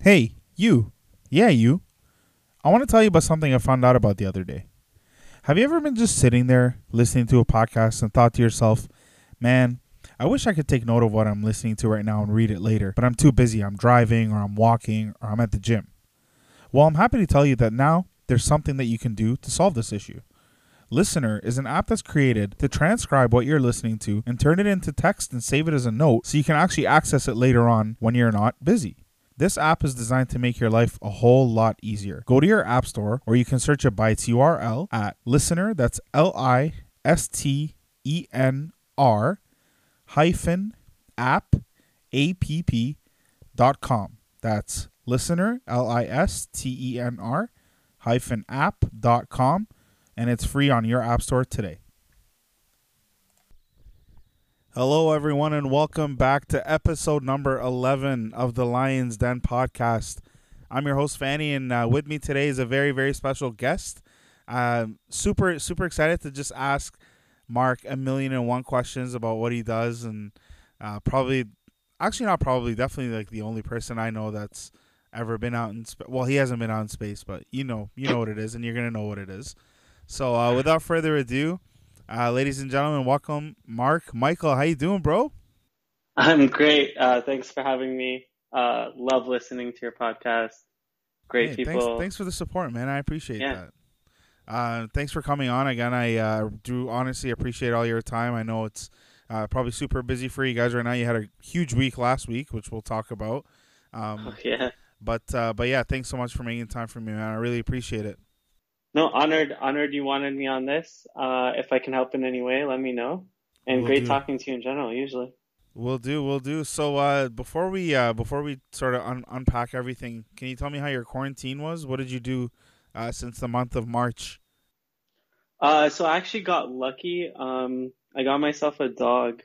Hey, you. Yeah, you. I want to tell you about something I found out about the other day. Have you ever been just sitting there listening to a podcast and thought to yourself, man, I wish I could take note of what I'm listening to right now and read it later, but I'm too busy. I'm driving or I'm walking or I'm at the gym. Well, I'm happy to tell you that now there's something that you can do to solve this issue. Listener is an app that's created to transcribe what you're listening to and turn it into text and save it as a note so you can actually access it later on when you're not busy. This app is designed to make your life a whole lot easier. Go to your app store or you can search it by its URL at listener, that's L I S T E N R hyphen app app dot com. That's listener, L I S T E N R hyphen app dot com and it's free on your app store today. Hello, everyone, and welcome back to episode number 11 of the Lions Den podcast. I'm your host, Fanny, and uh, with me today is a very, very special guest. Um, super, super excited to just ask Mark a million and one questions about what he does, and uh, probably, actually, not probably, definitely like the only person I know that's ever been out in space. Well, he hasn't been out in space, but you know, you know what it is, and you're gonna know what it is. So, uh, without further ado, uh, ladies and gentlemen, welcome Mark Michael. How you doing, bro? I'm great. Uh, thanks for having me. Uh, love listening to your podcast. Great Hey, people. Thanks, thanks for the support, man. I appreciate Yeah. that. Uh, thanks for coming on again. I uh, do honestly appreciate all your time. I know it's uh, probably super busy for you guys right now. You had a huge week last week, which we'll talk about. Um, Oh, yeah. but uh, but yeah, thanks so much for making time for me, man. I really appreciate it. No, honored, honored you wanted me on this. Uh, if I can help in any way, let me know. And Will great do. talking to you in general, usually. We'll do, we'll do. So uh, before we uh, before we sort of un- unpack everything, can you tell me how your quarantine was? What did you do uh, since the month of March? Uh, so I actually got lucky. Um, I got myself a dog.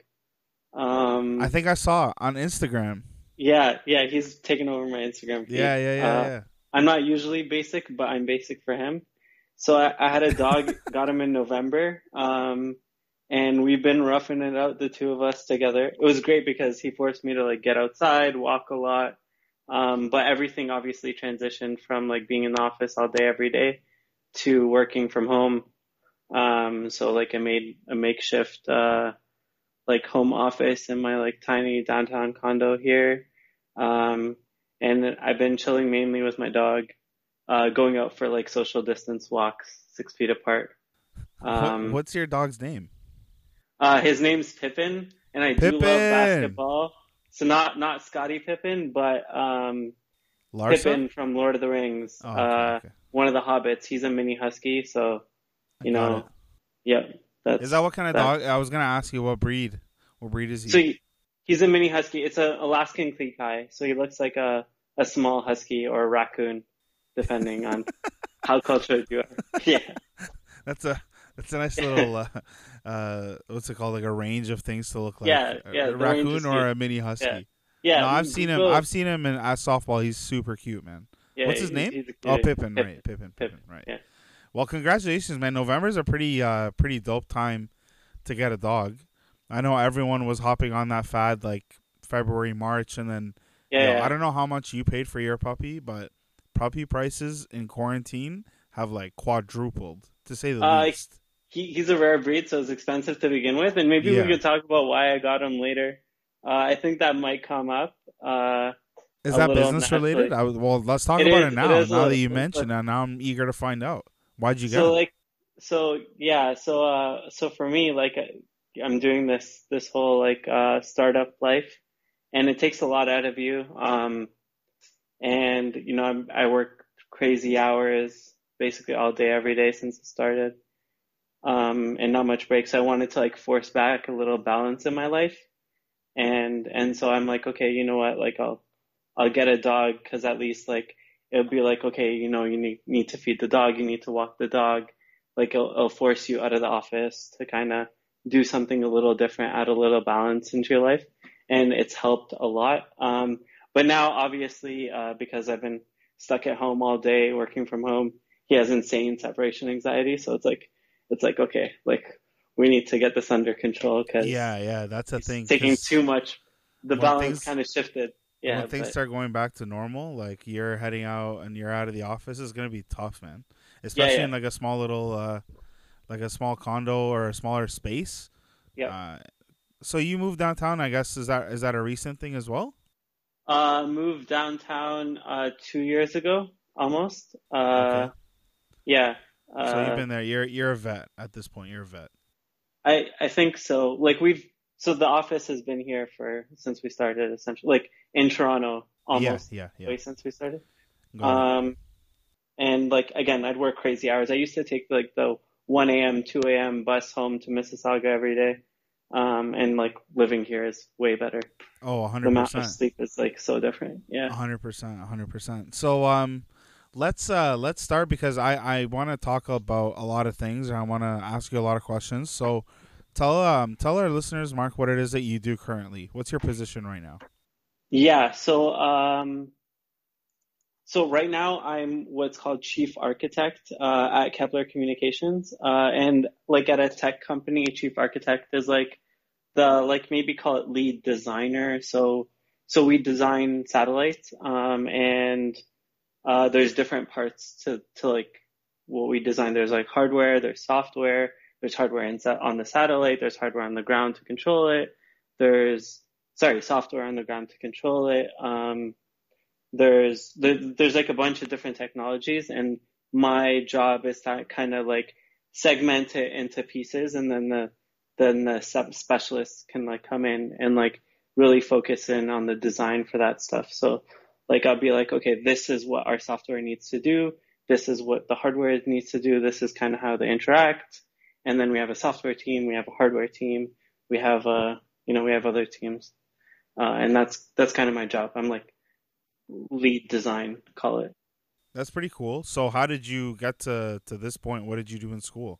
Um, I think I saw on Instagram. yeah, yeah, he's taken over my Instagram feed. Yeah, yeah, yeah, Uh, yeah. I'm not usually basic, but I'm basic for him. So I, I had a dog, got him in November, um, and we've been roughing it out, the two of us together. It was great because he forced me to like get outside, walk a lot, um, but everything obviously transitioned from like being in the office all day every day to working from home. Um, so like I made a makeshift uh, like home office in my like tiny downtown condo here. Um, and I've been chilling mainly with my dog, uh, going out for like social distance walks, six feet apart. What- Um, what's your dog's name? uh, his name's Pippin, and I do love basketball. So not not Scottie Pippen, but um, Larsa? Pippin from Lord of the Rings, Oh, okay, uh, okay. one of the hobbits. He's a mini husky, so you know, it. yep. That's Is that what kind of that- dog? I was gonna ask you what breed. What breed is he? So he, he's a mini husky. It's an Alaskan Klee Kai, so he looks like a a small husky or a raccoon, depending on how cultured you are. Yeah, that's a that's a nice little uh, uh what's it called? Like a range of things to look like. Yeah, A- yeah, A raccoon or a mini husky. yeah. no, I've seen him. little- I've seen him in at softball. He's super cute, man. yeah, What's his he's- name? he's Oh, cutie. Pippin, right? Pippin, Pippin, right? yeah. Well, congratulations, man. November's a pretty uh pretty dope time to get a dog. I know everyone was hopping on that fad like February, March, and then Yeah, you know, yeah. I don't know how much you paid for your puppy, but puppy prices in quarantine have like quadrupled to say the Uh, least. he he's a rare breed, so it's expensive to begin with, and maybe Yeah. we could talk about why I got him later. Uh, I think that might come up. Uh, Is that business related? I was, well, let's talk It about is- it it now. is now that you mentioned it, now I'm eager to find out. Why'd you get so it? like, so yeah, so uh, so for me, like, I- I'm doing this this whole like uh startup life, and it takes a lot out of you. Um, and you know, I'm, I work crazy hours, basically all day, every day since it started. Um, and not much breaks. I wanted to like force back a little balance in my life, and and so I'm like, okay, you know what? Like, I'll I'll get a dog because at least like it'll be like, okay, you know, you need need to feed the dog, you need to walk the dog. Like it'll, it'll force you out of the office to kind of do something a little different, add a little balance into your life, and it's helped a lot. Um, but now, obviously, uh, because I've been stuck at home all day working from home, he has insane separation anxiety. So it's like, it's like, okay, like we need to get this under control because yeah, yeah, that's a thing. Taking too much. The balance kind of shifted. yeah. when things but- start going back to normal, like you're heading out and you're out of the office, is gonna be tough, man. Especially yeah. in like a small little, uh, like a small condo or a smaller space. Yeah. Uh, so you moved downtown, I guess. Is that is that a recent thing as well? Uh, moved downtown uh, two years ago, almost. Uh, Okay. Yeah. Uh, so you've been there. You're you're a vet at this point. You're a vet. I I think so. Like we've so the office has been here for since we started, essentially, like in Toronto, almost Yeah, yeah, way yeah. since we started. Um, and like again, I'd work crazy hours. I used to take like the 1 a.m., 2 a.m. bus home to Mississauga every day. Um, and like living here is way better. oh, The hundred amount of sleep is like so different. Yeah. hundred percent, hundred percent. So um, let's uh let's start because I I want to talk about a lot of things and I want to ask you a lot of questions. So tell um tell our listeners, Mark, what it is that you do currently. What's your position right now? Yeah, so um, so right now I'm what's called chief architect uh, at Kepler Communications, uh, and like at a tech company, chief architect is like the like maybe call it lead designer. So so we design satellites, um, and uh, there's different parts to to like what we design. There's like hardware, there's software, there's hardware in, on the satellite, there's hardware on the ground to control it. There's sorry, software on the ground to control it. Um, there's there, there's like a bunch of different technologies, and my job is to kind of like segment it into pieces, and then the then the sub specialists can like come in and like really focus in on the design for that stuff. So like I'll be like, okay, this is what our software needs to do. This is what the hardware needs to do. This is kind of how they interact. And then we have a software team. We have a hardware team. We have a, you know, we have other teams. Uh, and that's, that's kind of my job. I'm like lead design, call it. That's pretty cool. So how did you get to to this point? What did you do in school?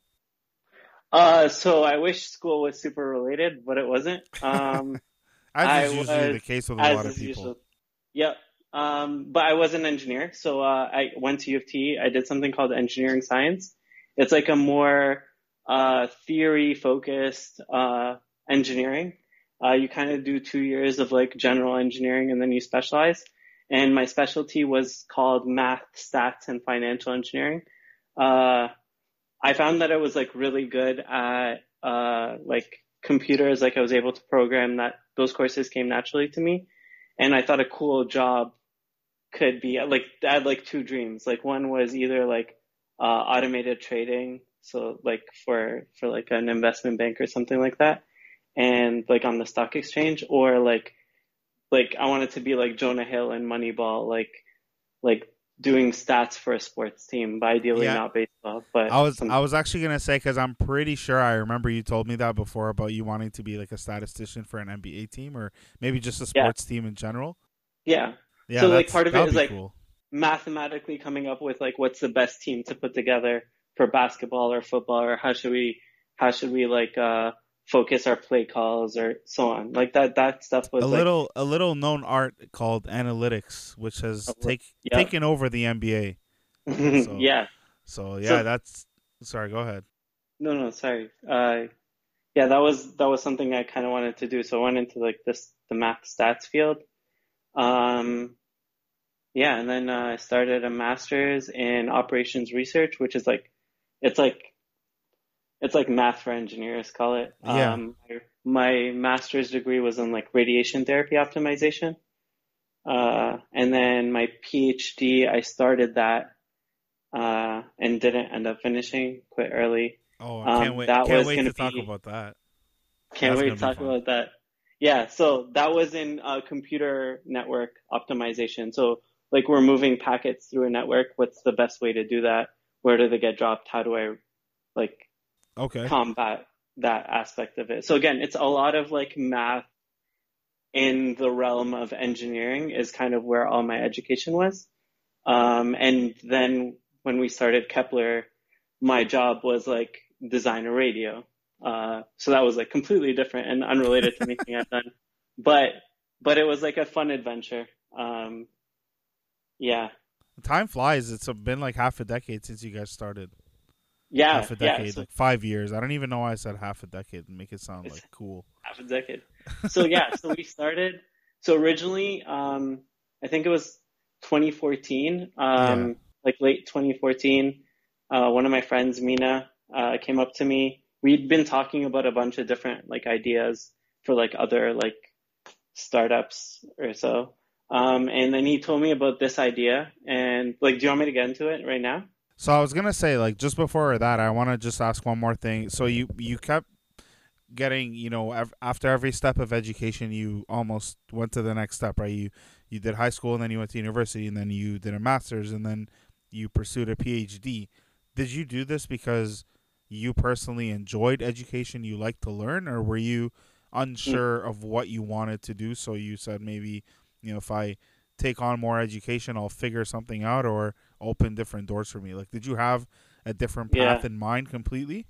Uh, so I wish school was super related, but it wasn't. Um, As I is usually the case with a lot of people. usual. Yep. Um, but I was an engineer, so uh, I went to U of T. I did something called engineering science. It's like a more uh, theory focused uh, engineering. Uh, you kind of do two years of like general engineering and then you specialize. And my specialty was called math, stats, and financial engineering. Uh, I found that I was like really good at uh, like computers. Like I was able to program that. Those courses came naturally to me, and I thought a cool job could be like I had like two dreams. Like one was either like uh, automated trading, so like for for like an investment bank or something like that, and like on the stock exchange, or like like I wanted to be like Jonah Hill in Moneyball, like like doing stats for a sports team, but ideally Yeah. not baseball. But I was some- I was actually gonna say because I'm pretty sure I remember you told me that before about you wanting to be like a statistician for an NBA team or maybe just a Yeah. sports team in general. yeah, Yeah, So, like, part of it is, like, cool. mathematically coming up with like what's the best team to put together for basketball or football, or how should we how should we like uh focus our play calls or so on. Like that that stuff was a like little a little known art called analytics, which has take, yeah. taken over the NBA. so- yeah. So yeah, So- that's sorry. Go ahead. No, no, sorry. Uh, yeah, that was that was something I kind of wanted to do. So I went into like this the math stats field. Um, yeah, and then uh, I started a master's in operations research, which is like it's like it's like math for engineers, call it. Yeah. Um, my master's degree was in like radiation therapy optimization. Uh, and then my PhD, I started that uh, and didn't end up finishing, quit early. Oh, I can't Um, wait! that Can't was wait gonna to talk about that. Can't That's wait gonna talk fun. about that. Yeah, so that was in uh, computer network optimization. So like we're moving packets through a network. What's the best way to do that? Where do they get dropped? How do I like Okay. combat that aspect of it? So again, it's a lot of like math in the realm of engineering is kind of where all my education was. Um, and then when we started Kepler, my job was like design a radio. Uh, so that was like completely different and unrelated to anything I've done. But, but it was like a fun adventure. Um, yeah. Time flies. It's been like half a decade since you guys started. Yeah. half a yeah. decade, So like five years. I don't even know why I said half a decade and make it sound like cool. half a decade. So yeah, so we started. so originally, um, I think it was 2014, um, yeah. like late 2014. Uh, one of my friends, Mina, uh, came up to me. We'd been talking about a bunch of different like ideas for like other like startups or so. Um, and then he told me about this idea and like, do you want me to get into it right now? So I was gonna say, like, just before that, I want to just ask one more thing. So you you kept getting, you know, ev- after every step of education, you almost went to the next step, right? You you did high school, and then you went to university, and then you did a master's, and then you pursued a PhD. Did you do this because you personally enjoyed education, you liked to learn, or were you unsure mm. of what you wanted to do? So you said maybe, you know, if I take on more education, I'll figure something out or open different doors for me. Like, did you have a different path yeah. in mind completely?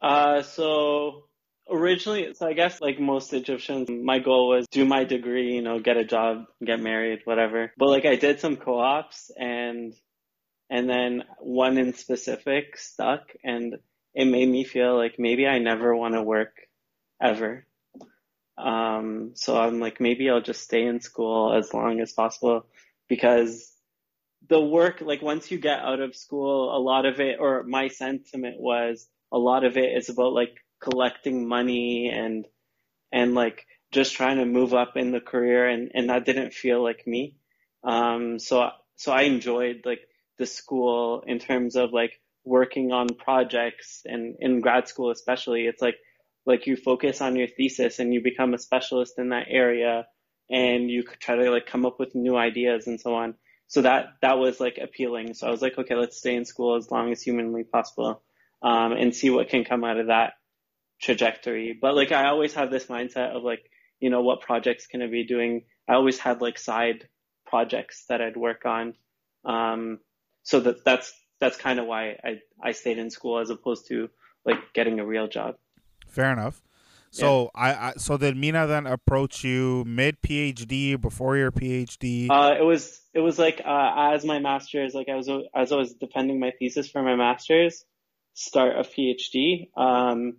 Uh, so originally, so I guess like most Egyptians, my goal was do my degree, you know, get a job, get married, whatever. But like I did some co-ops and, and then one in specific stuck and it made me feel like maybe I never want to work ever. Um, so I'm like, maybe I'll just stay in school as long as possible because the work, like once you get out of school, a lot of it, or my sentiment was a lot of it is about like collecting money and, and like just trying to move up in the career. And, and that didn't feel like me. Um, so, so I enjoyed like the school in terms of like working on projects and in grad school, especially, it's like like you focus on your thesis and you become a specialist in that area and you could try to like come up with new ideas and so on. So that, that was like appealing. So I was like, okay, let's stay in school as long as humanly possible, um, and see what can come out of that trajectory. But like, I always have this mindset of like, you know, what projects can I be doing? I always had like side projects that I'd work on. Um, so that, that's, that's kind of why I, I stayed in school as opposed to like getting a real job. Fair enough. So yeah. I, I, so did Mina then approach you mid PhD before your PhD? Uh, it was it was like uh, as my master's, like I was as I was defending my thesis for my master's, start a PhD. Um,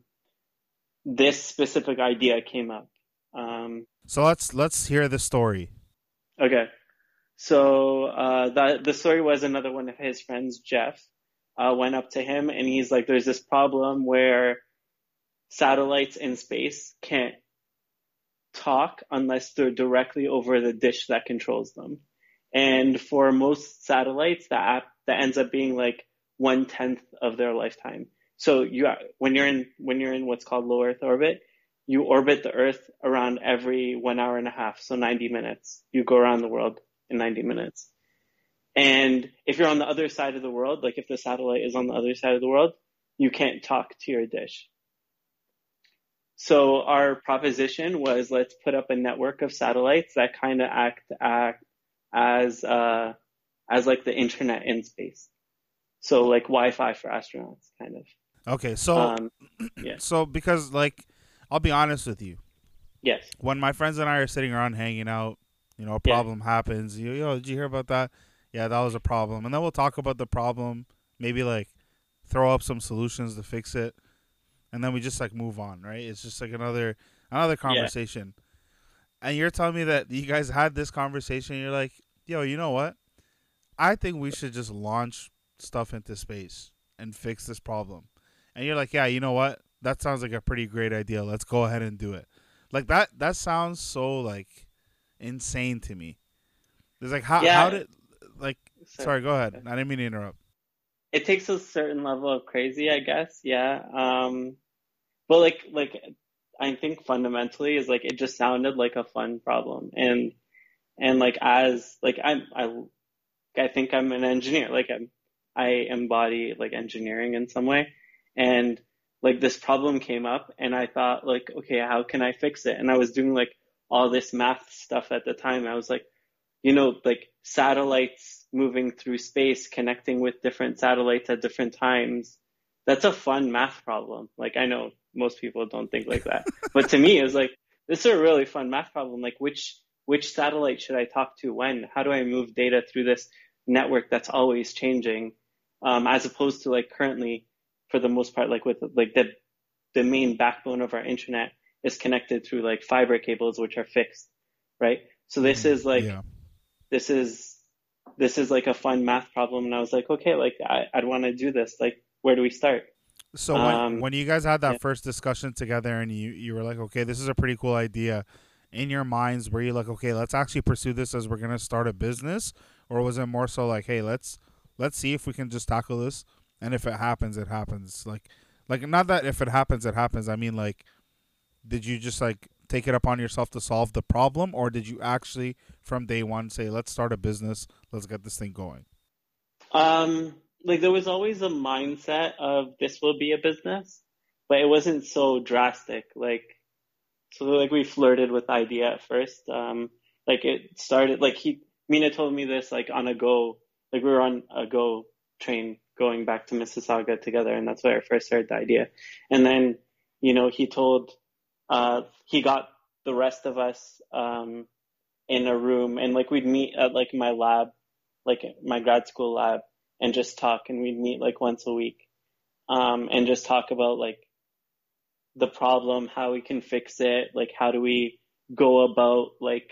this specific idea came up. Um, so let's let's hear the story. Okay, so uh, the the story was another one of his friends, Jeff, uh, went up to him and he's like, "There's this problem where." satellites in space can't talk unless they're directly over the dish that controls them. And for most satellites, that that ends up being like one tenth of their lifetime. So you when you're in when you're in what's called low Earth orbit, you orbit the Earth around every one hour and a half, so 90 minutes. You go around the world in 90 minutes. And if you're on the other side of the world, like if the satellite is on the other side of the world, you can't talk to your dish. So our proposition was let's put up a network of satellites that kind of act, act as uh, as like the internet in space. So like Wi-Fi for astronauts, kind of. Okay, so um, yeah. so because like I'll be honest with you. Yes. When my friends and I are sitting around hanging out, you know, a problem yeah. happens. You, yo, did you hear about that? Yeah, that was a problem, and then we'll talk about the problem. Maybe like throw up some solutions to fix it and then we just like move on, right? It's just like another another conversation. Yeah. And you're telling me that you guys had this conversation. You're like, yo, you know what? I think we should just launch stuff into space and fix this problem. And you're like, yeah, you know what? That sounds like a pretty great idea. Let's go ahead and do it. Like that. That sounds so like insane to me. It's like how yeah. how did like sorry. sorry, go ahead. I didn't mean to interrupt it takes a certain level of crazy, I guess. Yeah. Um, but like, like, I think fundamentally is like, it just sounded like a fun problem. And, and like, as, like, I'm, I, I think I'm an engineer. Like, I'm, I embody like engineering in some way. And like, this problem came up and I thought like, okay, how can I fix it? And I was doing like all this math stuff at the time. I was like, you know, like satellites moving through space, connecting with different satellites at different times. That's a fun math problem. Like I know most people don't think like that, but to me, it was like this is a really fun math problem. Like which which satellite should I talk to when? How do I move data through this network that's always changing, um, as opposed to like currently, for the most part, like with like the the main backbone of our internet is connected through like fiber cables, which are fixed. right? So this mm-hmm. is like yeah. this is this is like a fun math problem, and I was like, okay, like I, I'd want to do this. Like, where do we start? So when, um, when you guys had that yeah. first discussion together, and you you were like, okay, this is a pretty cool idea. In your minds, were you like, okay, let's actually pursue this as we're gonna start a business, or was it more so like, hey, let's let's see if we can just tackle this, and if it happens, it happens. Like, like not that if it happens, it happens. I mean, like, did you just like take it upon yourself to solve the problem, or did you actually from day one say, let's start a business, let's get this thing going? Um, like there was always a mindset of this will be a business, but it wasn't so drastic. Like, so like we flirted with idea at first. Um, like it started like he Mina told me this like on a go like we were on a go train going back to Mississauga together, and that's where I first heard the idea. And then, you know, he told, uh, he got the rest of us um, in a room, and like we'd meet at like my lab, like my grad school lab, and just talk, and we'd meet like once a week, um, and just talk about like the problem, how we can fix it, like how do we go about like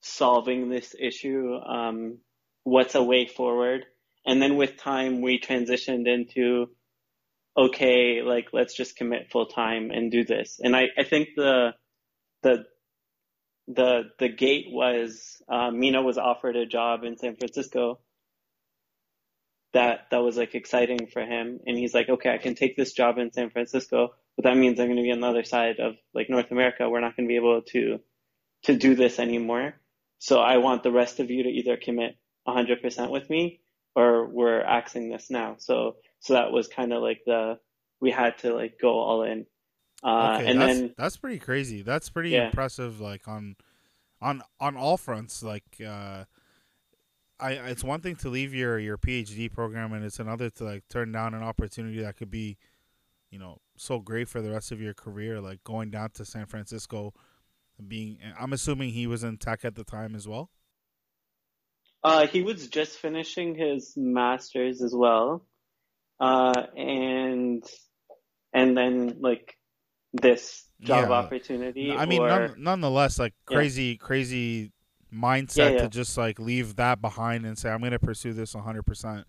solving this issue. Um, what's a way forward. And then with time, we transitioned into, okay, like let's just commit full time and do this. And I, I think the, the, the, the gate was, uh, Mina was offered a job in San Francisco that, that was like exciting for him. And he's like, okay, I can take this job in San Francisco, but that means I'm going to be on the other side of like North America. We're not going to be able to, to do this anymore. So I want the rest of you to either commit 100% with me or we're axing this now. So, so that was kind of like the, we had to like go all in. Uh, okay, and that's, then that's pretty crazy. That's pretty yeah. impressive. Like on, on, on all fronts, like, uh, I, it's one thing to leave your, your PhD program and it's another to like turn down an opportunity that could be, you know, so great for the rest of your career. Like going down to San Francisco, being, I'm assuming he was in tech at the time as well. Uh, he was just finishing his master's as well, uh, and and then like this job yeah. opportunity. I mean, or, none, nonetheless, like crazy, yeah. crazy mindset yeah, to just like leave that behind and say, "I'm going to pursue this 100." percent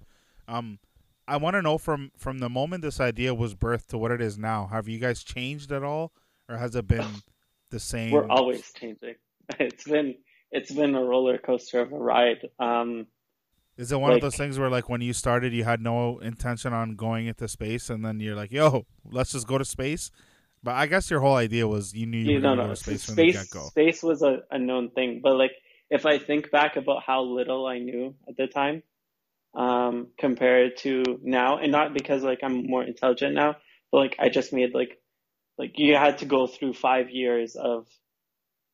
Um, I want to know from from the moment this idea was birthed to what it is now. Have you guys changed at all, or has it been the same? We're always changing. It's been it's been a roller coaster of a ride. Um, is it one like, of those things where, like, when you started, you had no intention on going into space, and then you're like, "Yo, let's just go to space"? But I guess your whole idea was you knew you, were going to go to space, space from the get go. Space was a, a known thing, but like, if I think back about how little I knew at the time, um, compared to now, and not because like I'm more intelligent now, but like I just made like, like you had to go through five years of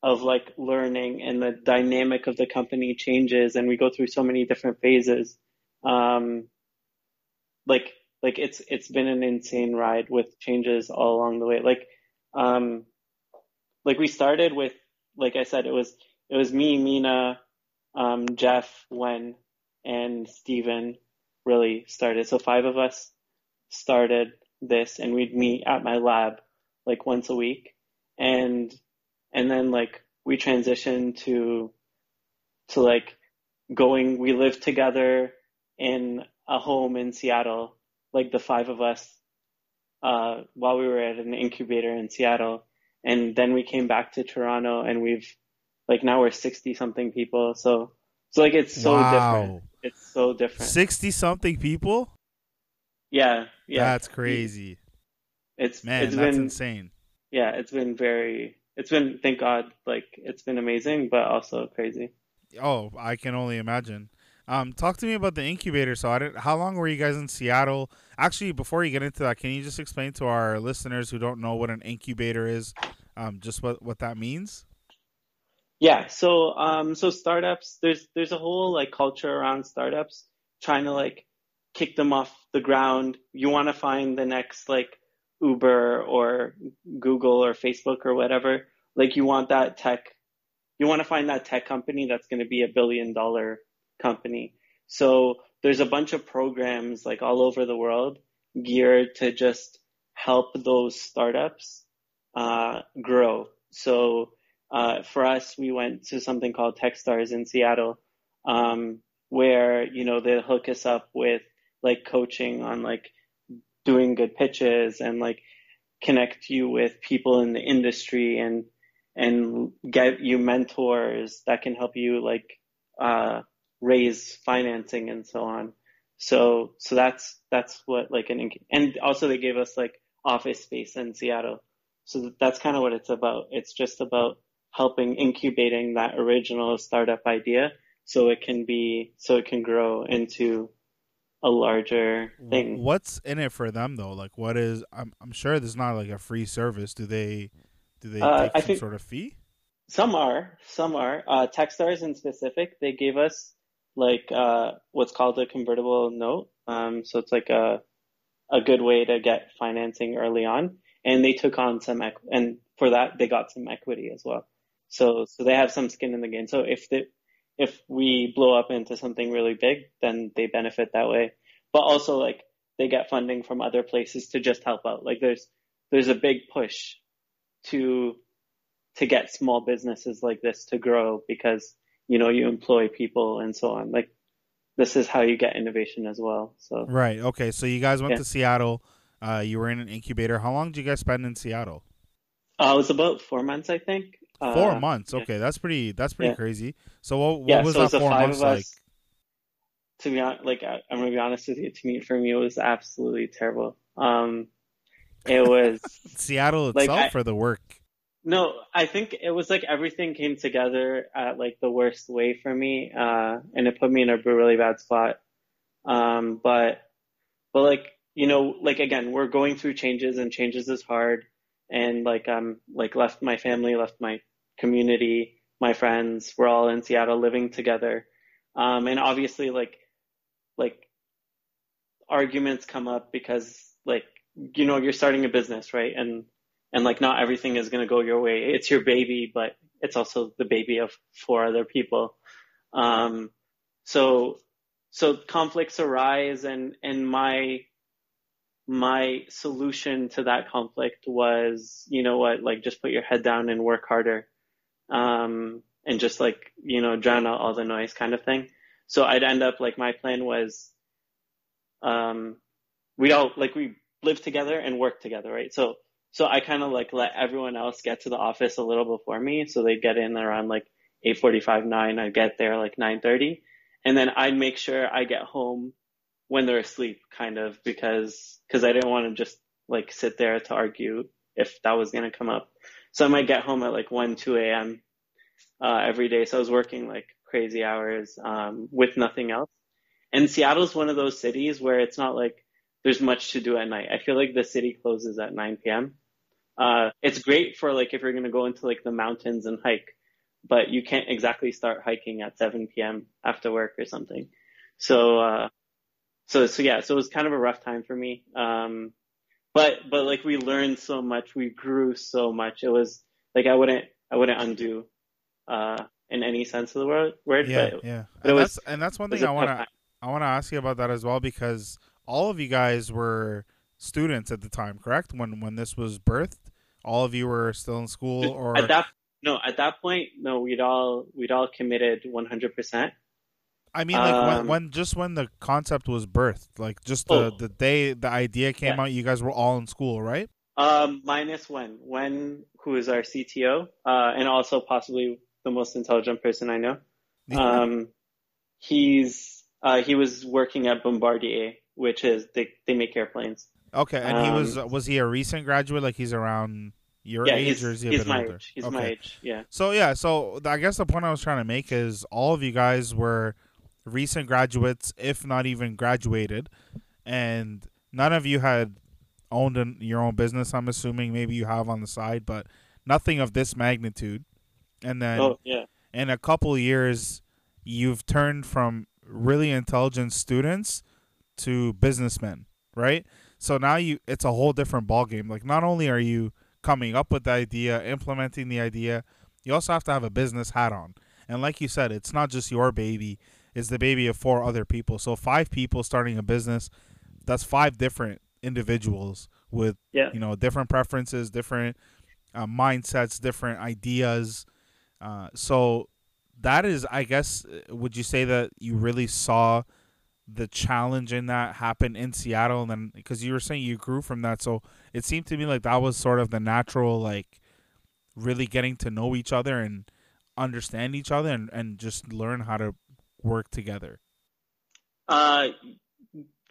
of like learning and the dynamic of the company changes and we go through so many different phases. Um, like, like it's, it's been an insane ride with changes all along the way. Like, um, like we started with, like I said, it was, it was me, Mina, um, Jeff, Wen, and Steven really started. So five of us started this and we'd meet at my lab like once a week. And and then like we transitioned to to like going we lived together in a home in Seattle like the five of us uh, while we were at an incubator in Seattle and then we came back to Toronto and we've like now we're 60 something people so so like it's so wow. different it's so different 60 something people yeah yeah that's crazy it's man it's that's been, insane yeah it's been very it's been thank God, like it's been amazing, but also crazy. Oh, I can only imagine. Um, talk to me about the incubator. So, I didn't, how long were you guys in Seattle? Actually, before you get into that, can you just explain to our listeners who don't know what an incubator is, um, just what what that means? Yeah. So, um, so startups, there's there's a whole like culture around startups trying to like kick them off the ground. You want to find the next like Uber or Google or Facebook or whatever, like you want that tech, you want to find that tech company that's going to be a billion dollar company. So there's a bunch of programs like all over the world geared to just help those startups uh, grow. So uh, for us, we went to something called Techstars in Seattle, um, where you know they hook us up with like coaching on like doing good pitches and like connect you with people in the industry and and get you mentors that can help you like uh, raise financing and so on. So so that's that's what like an and also they gave us like office space in Seattle. So that's kind of what it's about. It's just about helping incubating that original startup idea so it can be so it can grow into a larger thing. What's in it for them though? Like what is I'm I'm sure there's not like a free service. Do they do they uh, take some sort of fee? Some are, some are. Uh, Techstars in specific, they gave us like uh, what's called a convertible note. Um, so it's like a a good way to get financing early on, and they took on some equ- and for that they got some equity as well. So so they have some skin in the game. So if the if we blow up into something really big, then they benefit that way. But also like they get funding from other places to just help out. Like there's there's a big push to to get small businesses like this to grow because you know you employ people and so on. Like this is how you get innovation as well. So right, okay. So you guys went yeah. to Seattle. Uh, you were in an incubator. How long did you guys spend in Seattle? Uh, it was about four months, I think. Four uh, months. Okay, yeah. that's pretty. That's pretty yeah. crazy. So what, what was that four months like? To be honest, like I, am gonna be honest with you. To me, for me, it was absolutely terrible. Um, it was Seattle itself like, for the work. No, I think it was like everything came together at like the worst way for me, uh, and it put me in a really bad spot. Um, but, but like you know, like again, we're going through changes, and changes is hard and like I'm like left my family, left my community, my friends. We're all in Seattle living together, um, and obviously like like arguments come up because like you know you're starting a business, right? And and like not everything is gonna go your way. It's your baby, but it's also the baby of four other people. Um, so so conflicts arise, and and my my solution to that conflict was, you know what, like just put your head down and work harder. Um, and just like, you know, drown out all the noise kind of thing. So I'd end up like my plan was, um, we all like we live together and work together, right? So, so I kind of like let everyone else get to the office a little before me. So they'd get in around like 8:45, 9. I get there like 9:30, and then I'd make sure I get home when they're asleep, kind of, because because I didn't want to just like sit there to argue if that was gonna come up. So I might get home at like one, two a.m. Uh, every day. So I was working like crazy hours um, with nothing else. And Seattle's one of those cities where it's not like there's much to do at night. I feel like the city closes at 9 p.m. Uh, it's great for like if you're gonna go into like the mountains and hike, but you can't exactly start hiking at 7 p.m. after work or something. So uh, so so yeah, so it was kind of a rough time for me. Um, but but like we learned so much, we grew so much. It was like I wouldn't I wouldn't undo uh, in any sense of the word. word yeah, but, yeah. But and, was, that's, and that's one thing I want to I want to ask you about that as well because all of you guys were students at the time, correct? When when this was birthed, all of you were still in school, or at that no, at that point, no, we'd all we'd all committed one hundred percent. I mean, like um, when, when just when the concept was birthed, like just the oh, the day the idea came yeah. out, you guys were all in school, right? Um, minus Wen Wen who is our CTO, uh, and also possibly the most intelligent person I know. Yeah. Um, he's uh, he was working at Bombardier, which is they they make airplanes. Okay, and um, he was um, was he a recent graduate? Like he's around your yeah, age, or is he a he's bit my older? Age. He's okay. my age. Yeah. So yeah, so I guess the point I was trying to make is all of you guys were recent graduates, if not even graduated, and none of you had owned an, your own business. I'm assuming maybe you have on the side, but nothing of this magnitude. And then oh, yeah. in a couple years, you've turned from really intelligent students to businessmen, right? So now you it's a whole different ballgame. Like not only are you coming up with the idea, implementing the idea, you also have to have a business hat on. And like you said, it's not just your baby is the baby of four other people. So five people starting a business, that's five different individuals with yeah. you know different preferences, different uh, mindsets, different ideas, Uh, so that is, I guess, uh, would you say that you really saw the challenge in that happen in Seattle, and then because you were saying you grew from that, so it seemed to me like that was sort of the natural, like really getting to know each other and understand each other, and and just learn how to work together. Uh,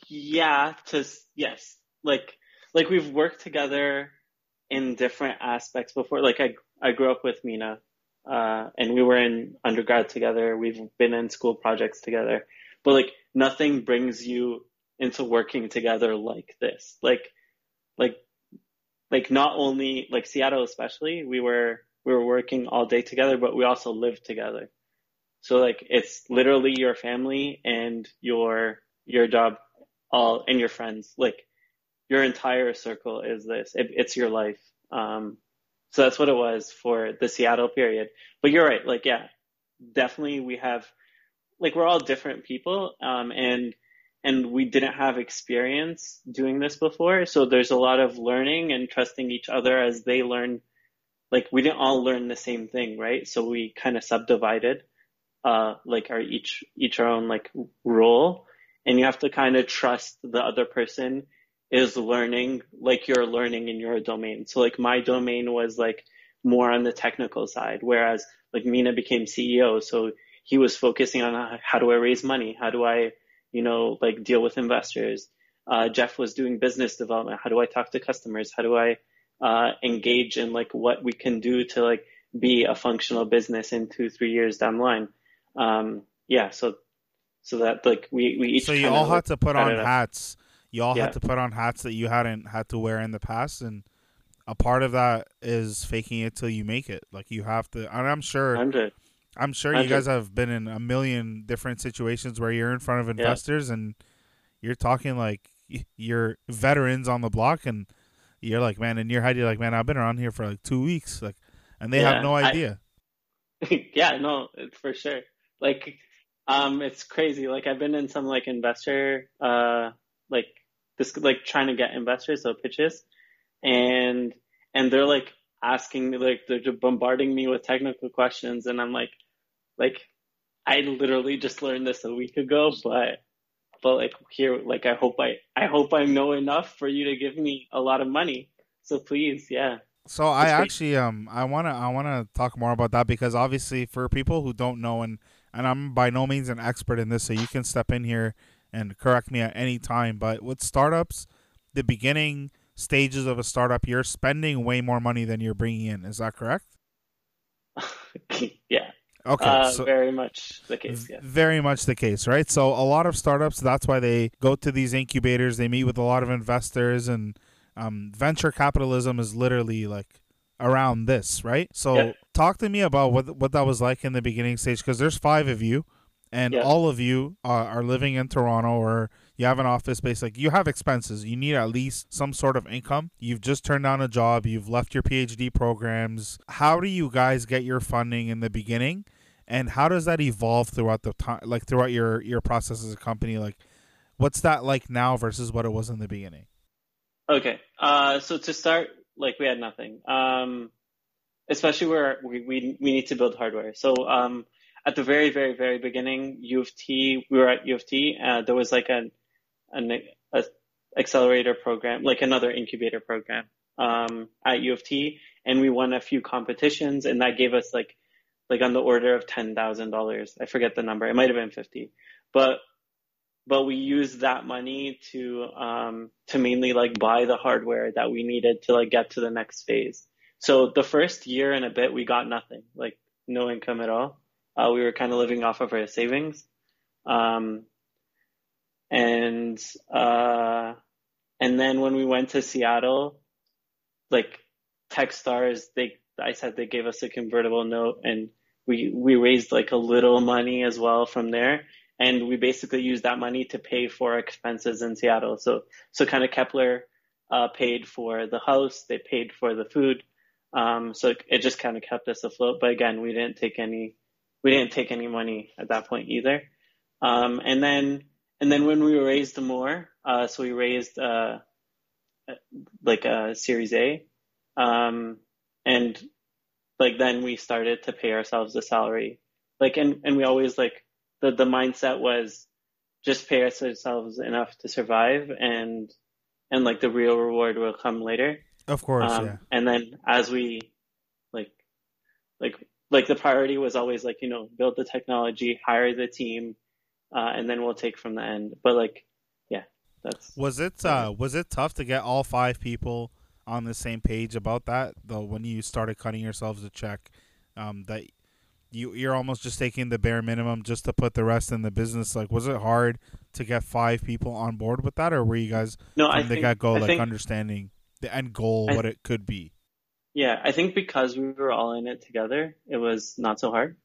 yeah, to yes, like like we've worked together in different aspects before. Like I I grew up with Mina, uh, and we were in undergrad together. We've been in school projects together, but like nothing brings you into working together like this. Like like like not only like Seattle especially, we were we were working all day together, but we also lived together. So like it's literally your family and your your job all and your friends. Like your entire circle is this. It, it's your life. Um, so that's what it was for the Seattle period. But you're right. Like, yeah, definitely we have, like, we're all different people. Um, and, and we didn't have experience doing this before. So there's a lot of learning and trusting each other as they learn. Like, we didn't all learn the same thing, right? So we kind of subdivided, uh, like our each, each our own, like, role. And you have to kind of trust the other person is learning like you're learning in your domain. So like my domain was like more on the technical side, whereas like Mina became CEO. So he was focusing on how do I raise money? How do I, you know, like deal with investors? Uh, Jeff was doing business development. How do I talk to customers? How do I, uh, engage in like what we can do to like be a functional business in two, three years down the line? Um, yeah. So, so that like we, we each. So you all had to put on hats you all yeah. had to put on hats that you hadn't had to wear in the past and a part of that is faking it till you make it like you have to and i'm sure 100. i'm sure 100. you guys have been in a million different situations where you're in front of investors yeah. and you're talking like you're veterans on the block and you're like man in your head you're like man i've been around here for like two weeks like and they yeah, have no idea I, yeah no for sure like um it's crazy like i've been in some like investor uh like this like trying to get investors, so pitches, and and they're like asking me like they're just bombarding me with technical questions, and I'm like, like I literally just learned this a week ago, but but like here, like I hope I I hope I know enough for you to give me a lot of money. So please, yeah. So I actually um I wanna I wanna talk more about that because obviously for people who don't know and and I'm by no means an expert in this, so you can step in here and correct me at any time. But with startups, the beginning stages of a startup, you're spending way more money than you're bringing in. Is that correct? yeah. Okay. Uh, so very much the case. Yeah. Very much the case, right? So a lot of startups, that's why they go to these incubators. They meet with a lot of investors, and um, venture capitalism is literally like around this, right? So yeah. talk to me about what what that was like in the beginning stage, because there's five of you and yeah. all of you are, are living in Toronto or you have an office space, like you have expenses. You need at least some sort of income. You've just turned down a job. You've left your PhD programs. How do you guys get your funding in the beginning, and how does that evolve throughout the time, like throughout your your process as a company? Like, what's that like now versus what it was in the beginning? Okay, uh, so to start, like we had nothing. Um, especially where we, we we need to build hardware. So um, at the very, very, very beginning, U of T, we were at U of T, uh, there was like an, an a accelerator program, like another incubator program, um, at U of T, and we won a few competitions, and that gave us like, like on the order of ten thousand dollars. I forget the number. It might have been fifty, but but we used that money to um, to mainly like buy the hardware that we needed to like get to the next phase. So the first year and a bit, we got nothing, like no income at all. Uh, we were kind of living off of our savings. Um, and, uh, and then when we went to Seattle, like Techstars, they, I said they gave us a convertible note and we, we raised like a little money as well from there. And we basically used that money to pay for expenses in Seattle. So, so kind of Kepler, uh, paid for the house. They paid for the food. Um, so it just kind of kept us afloat. But again, we didn't take any we didn't take any money at that point either. Um, and then and then when we raised more, uh, so we raised uh, like a Series A, um, and like then we started to pay ourselves a salary. Like and and we always like the the mindset was just pay ourselves enough to survive and and like the real reward will come later. Of course, Um, yeah. And then as we like like like the priority was always like, you know, build the technology, hire the team, uh, and then we'll take from the end. But like yeah, that's Was it uh was it tough to get all five people on the same page about that though when you started cutting yourselves a check um that you you're almost just taking the bare minimum just to put the rest in the business like was it hard to get five people on board with that or were you guys no, from I the think, get go like think understanding the end goal I- what it could be Yeah, I think because we were all in it together, it was not so hard.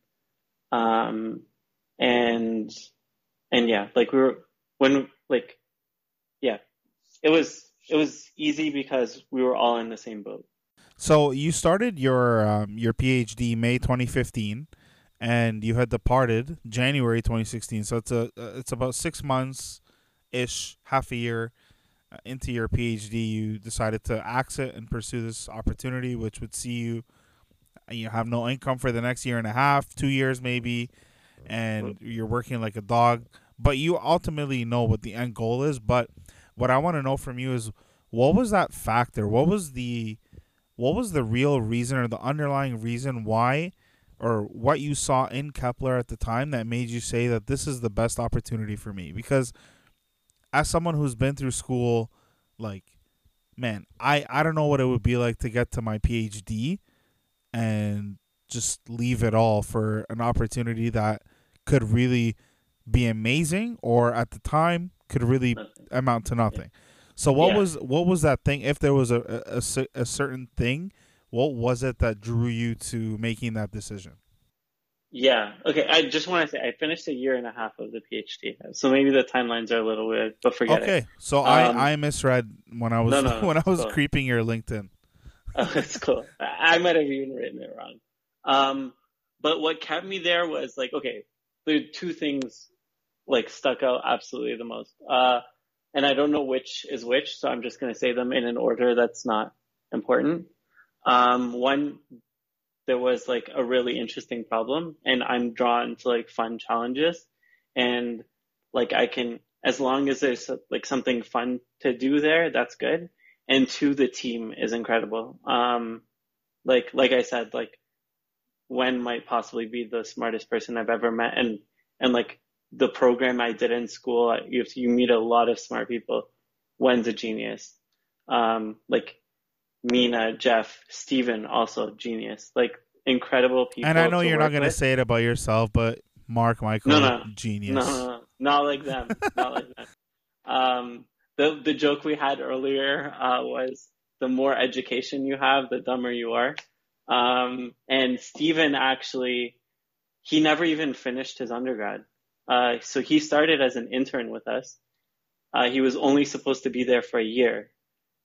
Um, and, and yeah, like we were, when, like, yeah, it was, it was easy because we were all in the same boat. So you started your um, your PhD May 2015, and you had departed January 2016. So it's a uh, it's about six months ish, half a year uh, into your PhD. You decided to exit and pursue this opportunity, which would see you uh, you have no income for the next year and a half, two years maybe, and you're working like a dog. But you ultimately know what the end goal is. But what I want to know from you is what was that factor? What was the what was the real reason or the underlying reason why or what you saw in Kepler at the time that made you say that this is the best opportunity for me because as someone who's been through school like man I I don't know what it would be like to get to my PhD and just leave it all for an opportunity that could really be amazing or at the time could really Nothing. amount to nothing. So what Yeah. was what was that thing? If there was a, a, a a certain thing, what was it that drew you to making that decision? Yeah. Okay. I just want to say I finished a year and a half of the PhD, so maybe the timelines are a little weird, but forget it. Okay, so Um, I I misread when I was no, no, when I was cool. creeping your LinkedIn. Oh, it's cool. I I might have even written it wrong. Um, but what kept me there was like, okay, the two things like stuck out absolutely the most. Uh, and I don't know which is which, so I'm just going to say them in an order that's not important. Um, one, there was like a really interesting problem and I'm drawn to like fun challenges and like I can, as long as there's like something fun to do there, that's good and two, the team is incredible. Um, like like I said, like Wen might possibly be the smartest person I've ever met, and and like the program I did in school, you you meet a lot of smart people. Wen's a genius. Um, like Mina, Jeff, Steven, also genius. Like incredible people. And I know you're not going to say it about yourself, but Mark Michael, No, no. genius. No, no, no, not like them. not like them. Um, the the joke we had earlier uh, was the more education you have, the dumber you are. Um, and Steven actually, he never even finished his undergrad. Uh, so he started as an intern with us. Uh, he was only supposed to be there for a year,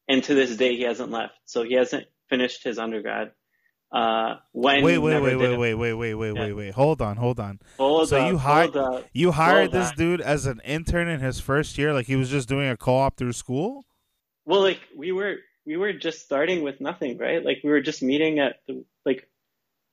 and to this day he hasn't left. So he hasn't finished his undergrad. Uh, when Wait, wait, wait, wait, wait, wait, wait, wait, Yeah. wait, wait. Hold on, hold on. Hold So up, you hi- hold up. You hired this down. dude as an intern in his first year, like he was just doing a co-op through school. Well, like we were we were just starting with nothing, right? Like we were just meeting at the like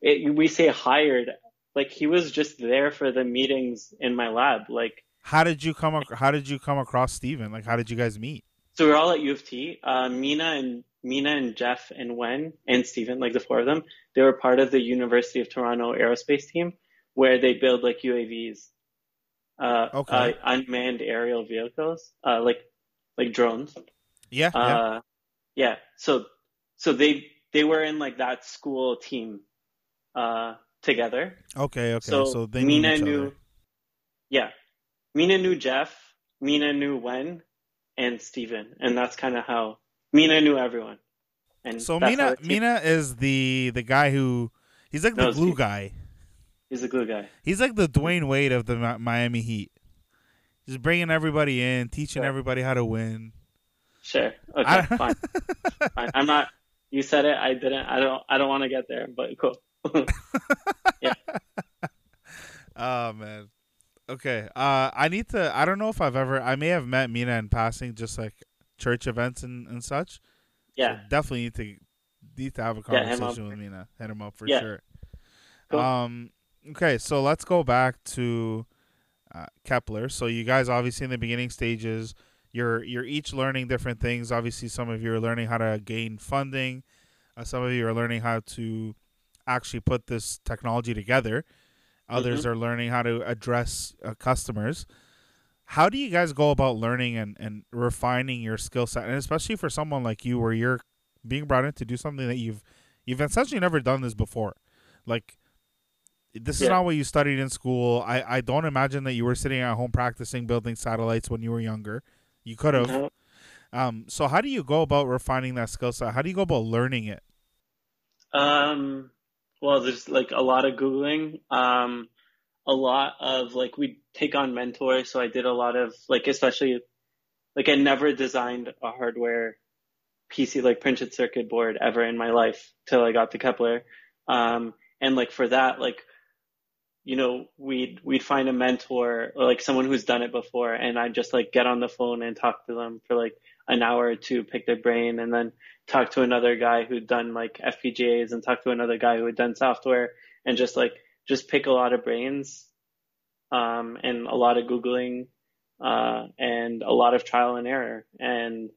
it, we say hired. Like he was just there for the meetings in my lab. Like How did you come? ac- How did you come across Steven? Like, how did you guys meet? So we we're all at U of T. Uh, Mina and Mina and Jeff and Wen and Steven, like the four of them, they were part of the University of Toronto aerospace team where they build like UAVs, uh, Okay. uh, unmanned aerial vehicles, uh, like like drones. Yeah, yeah. Uh, yeah. So, so they, they were in like that school team, uh, together. Okay, okay. so, So, they Mina knew knew, other. yeah, Mina knew Jeff, Mina knew Wen, and Steven. And that's kind of how Mina knew everyone. And So Mina, the Mina is the the guy who he's like the glue Steve- guy. He's a glue guy. He's like the Dwyane Wade of the Miami Heat. Just bringing everybody in, teaching Sure. everybody how to win. Sure. Okay, I- fine. fine. I'm not, you said it. I didn't, I don't, I don't want to get there, but cool. Yeah. Oh man. Okay. Uh, I need to. I don't know if I've ever. I may have met Mina in passing, just like church events and, and such. So yeah. definitely need to need to have a conversation up. with Mina. Hit him up for Yeah. sure. Cool. Um. Okay, so let's go back to uh, Kepler. So you guys obviously in the beginning stages, you're you're each learning different things. Obviously, some of you are learning how to gain funding. Uh, some of you are learning how to actually put this technology together. Others are learning how to address uh, customers. How do you guys go about learning and, and refining your skill set, and especially for someone like you, where you're being brought in to do something that you've you've essentially never done this before, like this is Yeah. not what you studied in school. I, I don't imagine that you were sitting at home practicing building satellites when you were younger. You could have. Uh, Um, so how do you go about refining that skill set? How do you go about learning it? Um, well, there's like a lot of Googling, um, a lot of like we take on mentors. So I did a lot of like, especially like I never designed a hardware PC like printed circuit board ever in my life till I got to Kepler. Um, and like for that, like, you know, we'd, we'd find a mentor or like someone who's done it before and I'd just like get on the phone and talk to them for like an hour or two, pick their brain and then talk to another guy who'd done like FPGAs and talk to another guy who had done software and just like, just pick a lot of brains, um, and a lot of Googling, uh, and a lot of trial and error. And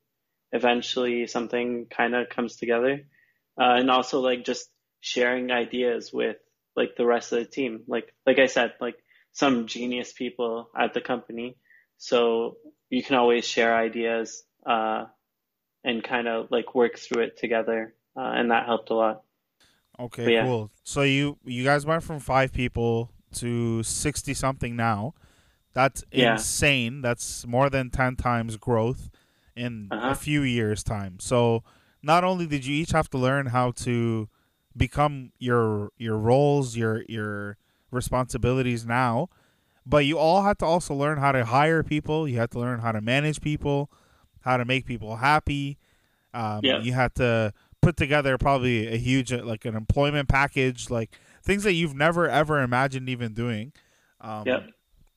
eventually something kind of comes together. Uh, and also like just sharing ideas with like the rest of the team. Like, like I said, like some genius people at the company. So you can always share ideas, uh, and kind of like work through it together. Uh, and that helped a lot. Okay, yeah. cool. So you you guys went from five people to sixty something now. That's Yeah. insane. That's more than ten times growth in a Uh-huh. few years' time. So not only did you each have to learn how to become your your roles, your your responsibilities now, but you all had to also learn how to hire people. You had to learn how to manage people, how to make people happy. Um, Yeah. You had to put together probably a huge uh, like an employment package, like things that you've never ever imagined even doing. Um, Yep.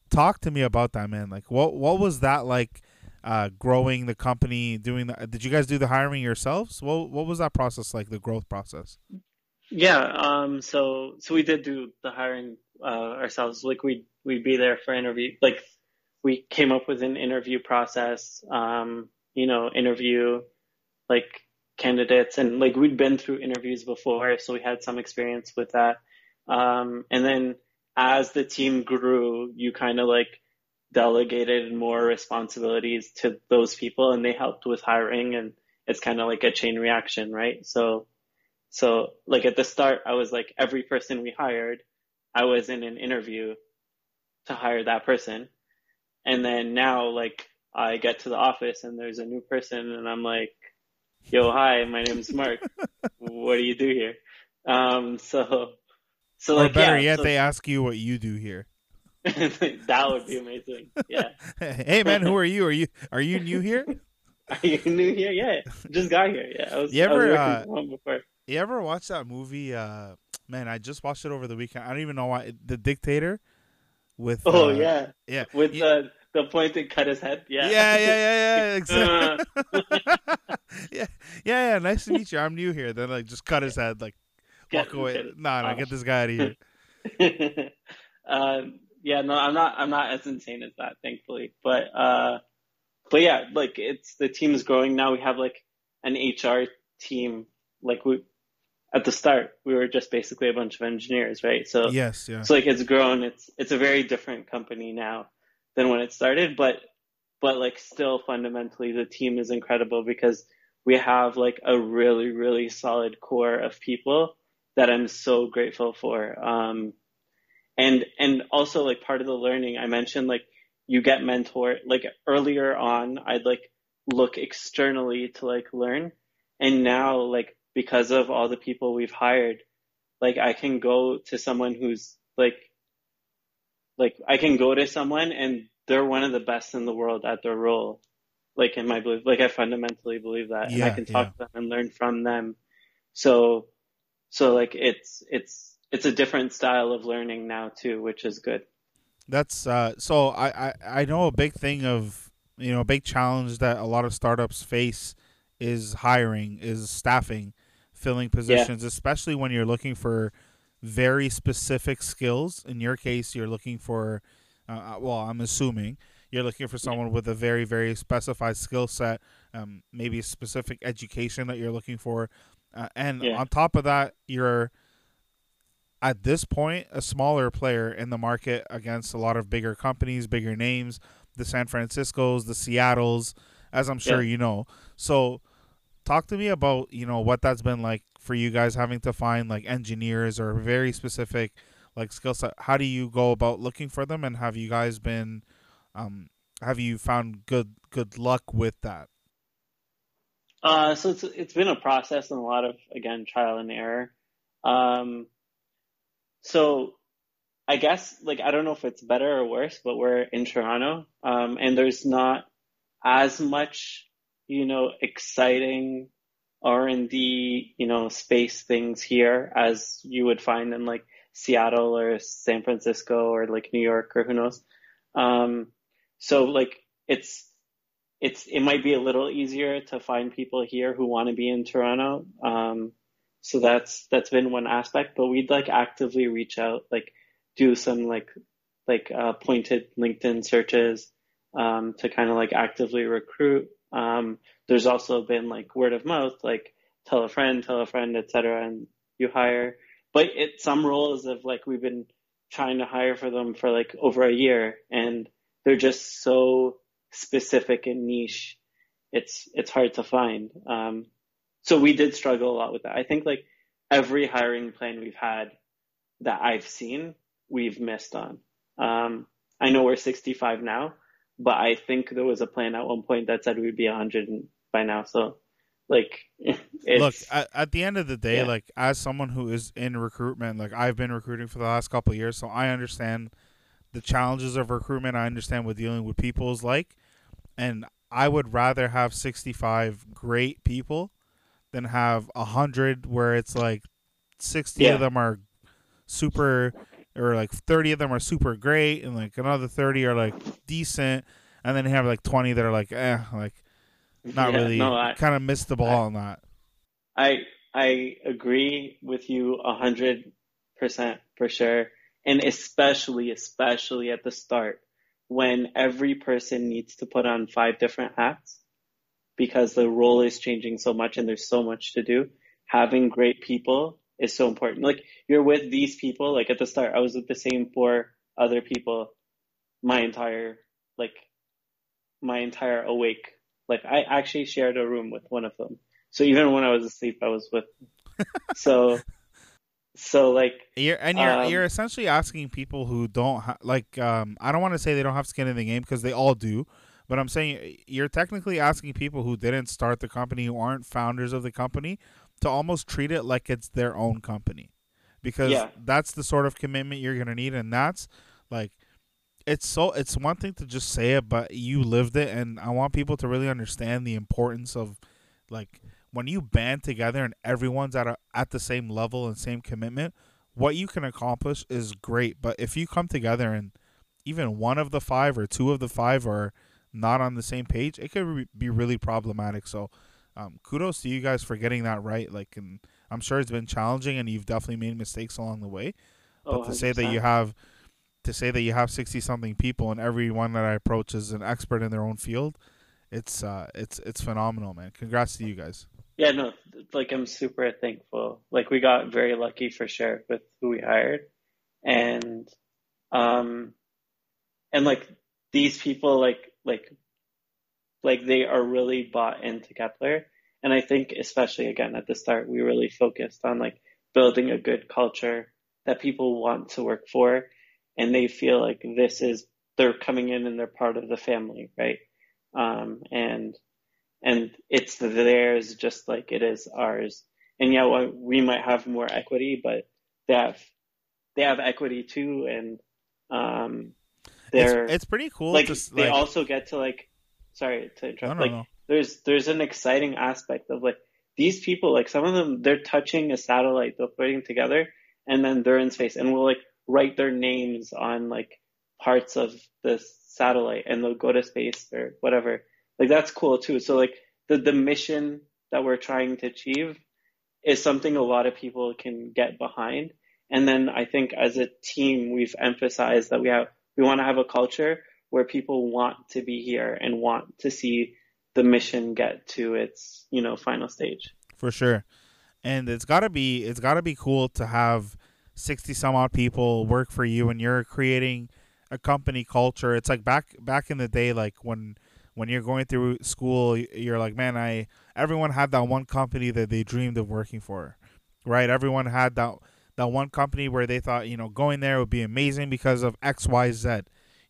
Talk to me about that, man. Like, what what was that like? Uh, growing the company, doing that. Did you guys do the hiring yourselves? What what was that process like? The growth process. Yeah. Um, so, so we did do the hiring, uh, ourselves. Like we'd, we'd be there for interview. Like we came up with an interview process, um, you know, interview like candidates and like we'd been through interviews before. So we had some experience with that. Um, and then as the team grew, you kind of like delegated more responsibilities to those people and they helped with hiring and it's kind of like a chain reaction, right? So, so like at the start, I was like every person we hired, I was in an interview to hire that person. And then now like I get to the office and there's a new person and I'm like, yo, hi, my name's Mark. what do you do here? Um, so, so or like, better yeah, yet, so- they ask you what you do here. that would be amazing. Yeah. hey man, who are you? Are you are you new here? Are you new here? Yeah. Just got here. Yeah. I was, You I was ever, uh, before. You ever watch that movie? Uh, man, I just watched it over the weekend. I don't even know why. The Dictator. With Oh uh, yeah. yeah, With You- the point that cut his head. Yeah. yeah, yeah, yeah, yeah, exactly. Uh, yeah, yeah, yeah. Nice to meet you. I'm new here. Then like just cut his head, like Get- walk away. get it. Nah, nah, Oh. get this guy out of here. um, yeah, no, I'm not. I'm not as insane as that, thankfully. But uh, but yeah, like it's the team is growing now. We have like an HR team. Like we at the start, we were just basically a bunch of engineers, right? So yes, yeah. so like it's grown. It's it's a very different company now than when it started, but but like still fundamentally the team is incredible because we have like a really really solid core of people that I'm so grateful for. Um, and and also like part of the learning I mentioned like you get mentor like earlier on I'd like look externally to like learn, and now like because of all the people we've hired, like I can go to someone who's like like I can go to someone and they're one of the best in the world at their role. Like in my belief, like I fundamentally believe that, and I can talk yeah. to them and learn from them. So, so like it's it's it's a different style of learning now too, which is good. That's uh. So I, I I know a big thing of you know a big challenge that a lot of startups face is hiring, is staffing, filling positions, yeah. especially when you're looking for very specific skills. In your case, you're looking for, uh, uh well, I'm assuming you're looking for someone with a very, very specified skill set, um, maybe a specific education that you're looking for. Uh, and yeah. on top of that, you're at this point a smaller player in the market against a lot of bigger companies, bigger names, the San Franciscos, the Seattles, as I'm sure yeah. you know. So talk to me about, you know, what that's been like for you guys having to find like engineers or very specific like skill set. How do you go about looking for them and have you guys been um have you found good good luck with that? Uh so it's it's been a process and a lot of again trial and error. Um so I guess like I don't know if it's better or worse, but we're in Toronto, um, and there's not as much, you know, exciting R and D, you know, space things here as you would find in like Seattle or San Francisco or like New York or who knows. Um, so like it's it's it might be a little easier to find people here who want to be in Toronto. Um, so that's that's been one aspect, but we'd like actively reach out, like do some like like uh, pointed LinkedIn searches um, to kind of like actively recruit. Um, there's also been like word of mouth, like tell a friend, tell a friend, etc., and you hire. But it some roles of like we've been trying to hire for them for like over a year, and they're just so specific and niche. It's it's hard to find. Um, so we did struggle a lot with that. I think like every hiring plan we've had that I've seen, we've missed on. Um, I know we're 65 now, but I think there was a plan at one point that said we'd be 100 by now. So, like, look at, at, the end of the day, yeah. like as someone who is in recruitment, like I've been recruiting for the last couple years, so I understand the challenges of recruitment. I understand what dealing with people is like, and I would rather have 65 great people than have a hundred where it's like 60 yeah. of them are super or like 30 of them are super great and like another 30 are like decent and then you have like 20 that are like eh like not yeah, really no, kind of missed the ball I, on that i i agree with you a hundred percent for sure and especially especially at the start when every person needs to put on five different hats because the role is changing so much and there's so much to do having great people is so important. Like you're with these people. Like at the start, I was with the same four other people my entire like my entire awake. Like I actually shared a room with one of them. So even when I was asleep, I was with. so, so like you're and you're um, you're essentially asking people who don't ha- like. Um, I don't want to say they don't have skin in the game because they all do. But I'm saying you're technically asking people who didn't start the company, who aren't founders of the company, to almost treat it like it's their own company. Because yeah. that's the sort of commitment you're going to need and that's like it's so it's one thing to just say it but you lived it and I want people to really understand the importance of like when you band together and everyone's at a, at the same level and same commitment what you can accomplish is great. But if you come together and even one of the five or two of the five are not on the same page it could be really problematic. So um, kudos to you guys for getting that right. Like, and I'm sure it's been challenging, and you've definitely made mistakes along the way. But oh, to say that you have, to say that you have sixty something people, and everyone that I approach is an expert in their own field, it's uh, it's it's phenomenal, man. Congrats to you guys. Yeah, no, like I'm super thankful. Like we got very lucky for sure with who we hired, and um, and like these people, like like like they are really bought into Kepler. And I think especially again at the start, we really focused on like building a good culture that people want to work for and they feel like this is they're coming in and they're part of the family, right? Um, and and it's theirs just like it is ours. And yeah, we might have more equity, but they have they have equity too, and um, they're it's, it's pretty cool. Like to, they also get to like sorry to interrupt. No, no, like no. there's there's an exciting aspect of like these people, like some of them, they're touching a satellite, they're putting together, and then they're in space, and we'll like write their names on like parts of the satellite, and they'll go to space or whatever. Like that's cool too. So like the the mission that we're trying to achieve is something a lot of people can get behind. And then I think as a team, we've emphasized that we have, we want to have a culture where people want to be here and want to see the mission get to its, you know, final stage. For sure. And it's gotta be it's gotta be cool to have sixty some odd people work for you and you're creating a company culture. It's like back back in the day, like when when you're going through school, you're like, man, I everyone had that one company that they dreamed of working for, right? Everyone had that that one company where they thought, you know, going there would be amazing because of X, Y, Z.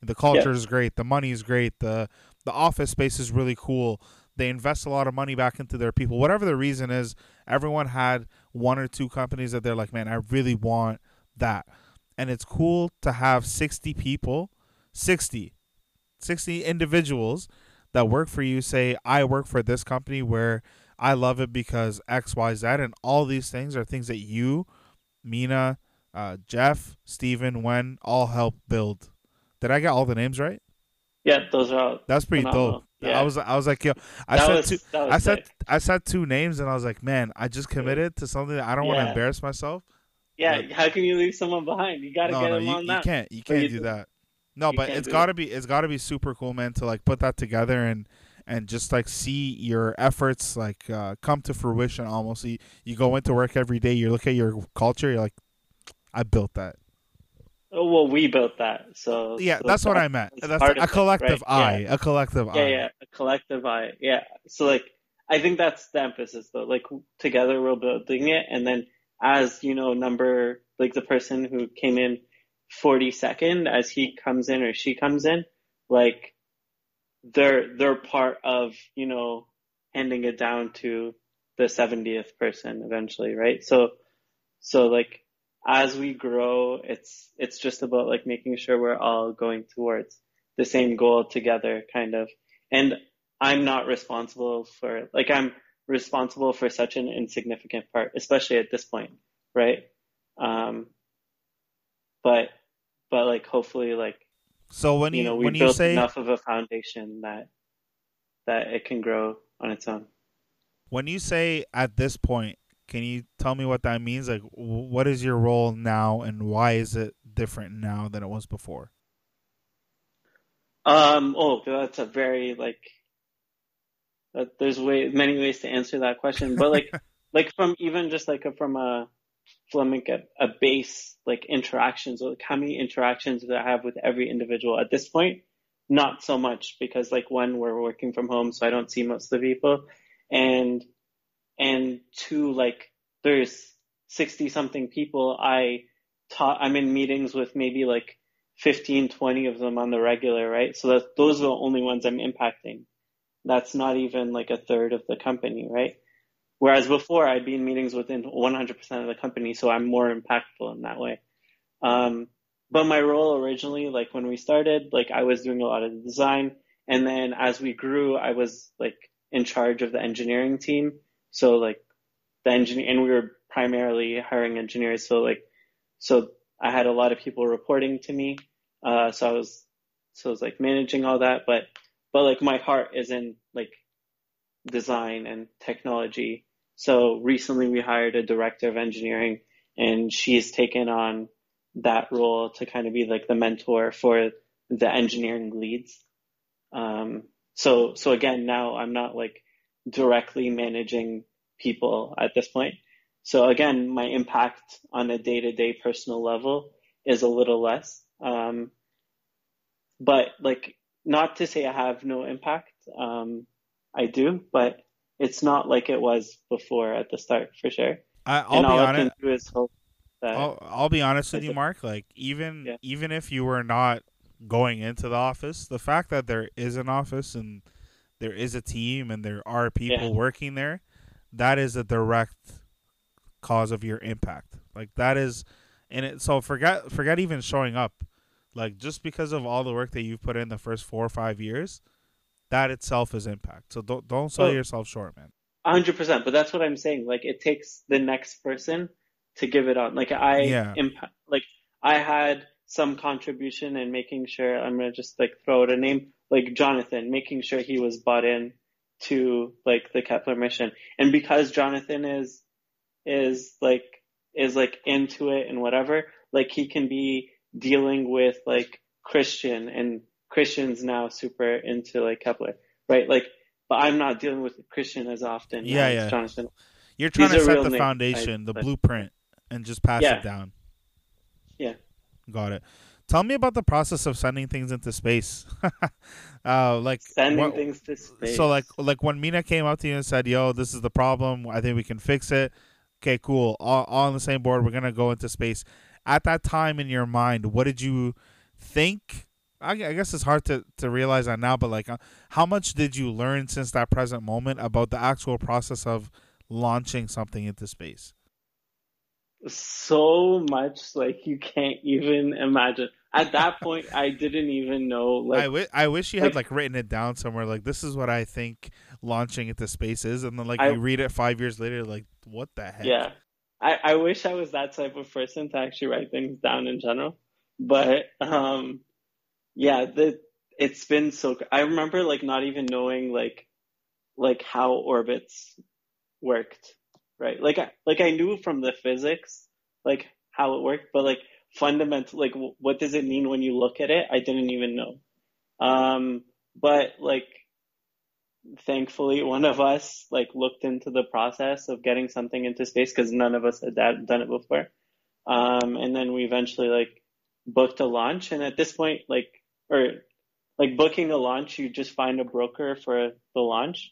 The culture yeah. is great, the money is great, the the office space is really cool. They invest a lot of money back into their people. Whatever the reason is, everyone had one or two companies that they're like, man, I really want that and it's cool to have 60 people 60 60 individuals that work for you say i work for this company where i love it because xyz and all these things are things that you mina uh, jeff Stephen, Wen all help build did i get all the names right yeah those are all that's pretty phenomenal. dope yeah. I was I was like yo I that said was, two I said I said two names and I was like man I just committed to something that I don't yeah. want to embarrass myself yeah, how can you leave someone behind? You got to no, get no, them you, on you that. You can't. You can't you do that. No, but it's got to be it's got to be super cool, man, to like put that together and and just like see your efforts like uh, come to fruition. Almost, you, you go into work every day. You look at your culture. You're like, I built that. Oh, well, we built that. So yeah, so that's what I meant. That's a collective it, right? I. Yeah. A collective yeah, I. Yeah, a collective I. Yeah. So like, I think that's the emphasis, though. Like together we're building it, and then as, you know, number, like the person who came in 42nd as he comes in or she comes in, like they're, they're part of, you know, handing it down to the 70th person eventually, right? So, so like as we grow, it's, it's just about like making sure we're all going towards the same goal together kind of. And I'm not responsible for, like I'm, responsible for such an insignificant part, especially at this point, right? Um, but but like hopefully like so when you, you know we when built you say enough of a foundation that that it can grow on its own. When you say at this point, can you tell me what that means? Like, what is your role now, and why is it different now than it was before? Um. Oh, that's a very like there's way many ways to answer that question, but like like from even just like a, from a from like a, a base like interactions or like how many interactions do I have with every individual at this point? Not so much because like one we're working from home, so I don't see most of the people, and and two like there's sixty something people I taught. I'm in meetings with maybe like 15, 20 of them on the regular, right? So that those are the only ones I'm impacting that's not even like a third of the company, right? Whereas before I'd be in meetings within 100% of the company, so I'm more impactful in that way. Um, but my role originally, like when we started, like I was doing a lot of the design, and then as we grew, I was like in charge of the engineering team. So like the engineer, and we were primarily hiring engineers. So like, so I had a lot of people reporting to me. Uh, so I was, so I was like managing all that, but but like my heart is in like design and technology. So recently we hired a director of engineering and she's taken on that role to kind of be like the mentor for the engineering leads. Um, so, so again, now I'm not like directly managing people at this point. So again, my impact on a day to day personal level is a little less. Um, but like not to say I have no impact. Um, I do, but it's not like it was before at the start for sure. I, will be honest. I'll, I'll, be honest with you, Mark. Like even yeah. even if you were not going into the office, the fact that there is an office and there is a team and there are people yeah. working there, that is a direct cause of your impact. Like that is, and it. So forget forget even showing up. Like just because of all the work that you've put in the first four or five years, that itself is impact. So don't don't sell yourself short, man. hundred percent. But that's what I'm saying. Like it takes the next person to give it on. Like I yeah. Imp- like I had some contribution in making sure I'm gonna just like throw out a name like Jonathan, making sure he was bought in to like the Kepler mission. And because Jonathan is is like is like into it and whatever, like he can be dealing with like Christian and Christian's now super into like Kepler, right? Like, but I'm not dealing with Christian as often. Yeah, as yeah. Jonathan. You're trying These to set the foundation, the but- blueprint, and just pass Yeah. it down. Yeah. Got it. Tell me about the process of sending things into space. uh, like Sending what- things to space. So like like when Mina came up to you and said, "Yo, this is the problem. I think we can fix it." Okay, cool. All, all on the same board. We're gonna go into space. At that time in your mind, what did you think? I, I guess it's hard to, to realize that now, but like, uh, how much did you learn since that present moment about the actual process of launching something into space? So much like you can't even imagine. At that point, I didn't even know like I, wi- I wish you had like- like written it down somewhere. Like this is what I think launching into space is, and then like I- you read it five years later, like what the heck? Yeah. I, I wish I was that type of person to actually write things down in general. But um yeah, the it's been so I remember like not even knowing like like how orbits worked, right? Like I like I knew from the physics like how it worked, but like fundamental like w- what does it mean when you look at it? I didn't even know. Um but like thankfully one of us like looked into the process of getting something into space because none of us had that, done it before um, and then we eventually like booked a launch and at this point like or like booking a launch you just find a broker for the launch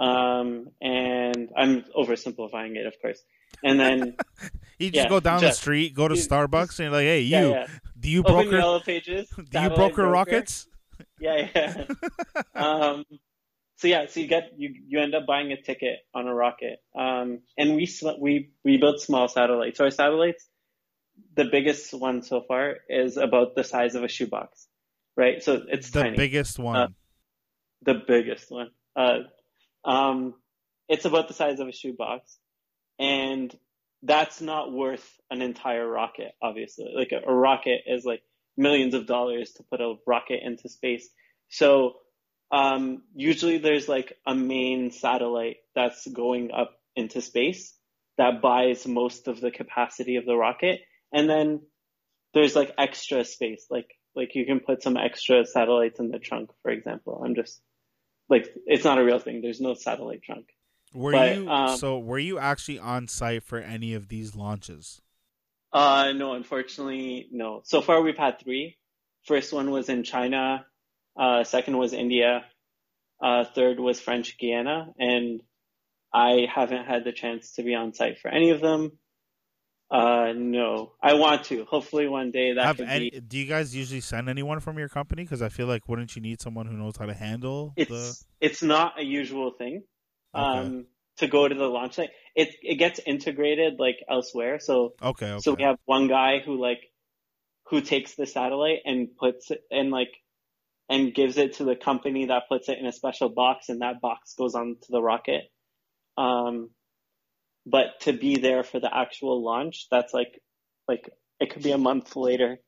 um, and i'm oversimplifying it of course and then You just Yeah, go down the street, go to you- Starbucks, and you're like, "Hey, you, yeah, do you open broker? yellow pages Do you satellite broker rockets?" yeah, yeah. um, so yeah, so you get you you end up buying a ticket on a rocket. Um, and we we we built small satellites. So our satellites, the biggest one so far is about the size of a shoebox, right? So it's the tiny. biggest one. the biggest one. Uh, um, it's about the size of a shoebox, and that's not worth an entire rocket. Obviously, like a, a rocket is like millions of dollars to put a rocket into space. So um, usually there's like a main satellite that's going up into space that buys most of the capacity of the rocket, and then there's like extra space, like like you can put some extra satellites in the trunk, for example. I'm just like it's not a real thing. There's no satellite trunk. were but, you um, so? Were you actually on site for any of these launches? Uh, no, unfortunately, no. So far, we've had three. First one was in China. Uh, second was India. Uh, third was French Guiana, and I haven't had the chance to be on site for any of them. Uh, no, I want to. Hopefully, one day that Have any, be. do you guys usually send anyone from your company? Because I feel like wouldn't you need someone who knows how to handle the? It's it's not a usual thing. Okay. Um, to go to the launch site, it it gets integrated like elsewhere. So Okay, okay. So we have one guy who like who takes the satellite and puts it and like and gives it to the company that puts it in a special box and that box goes onto the rocket. Um but to be there for the actual launch, that's like like it could be a month later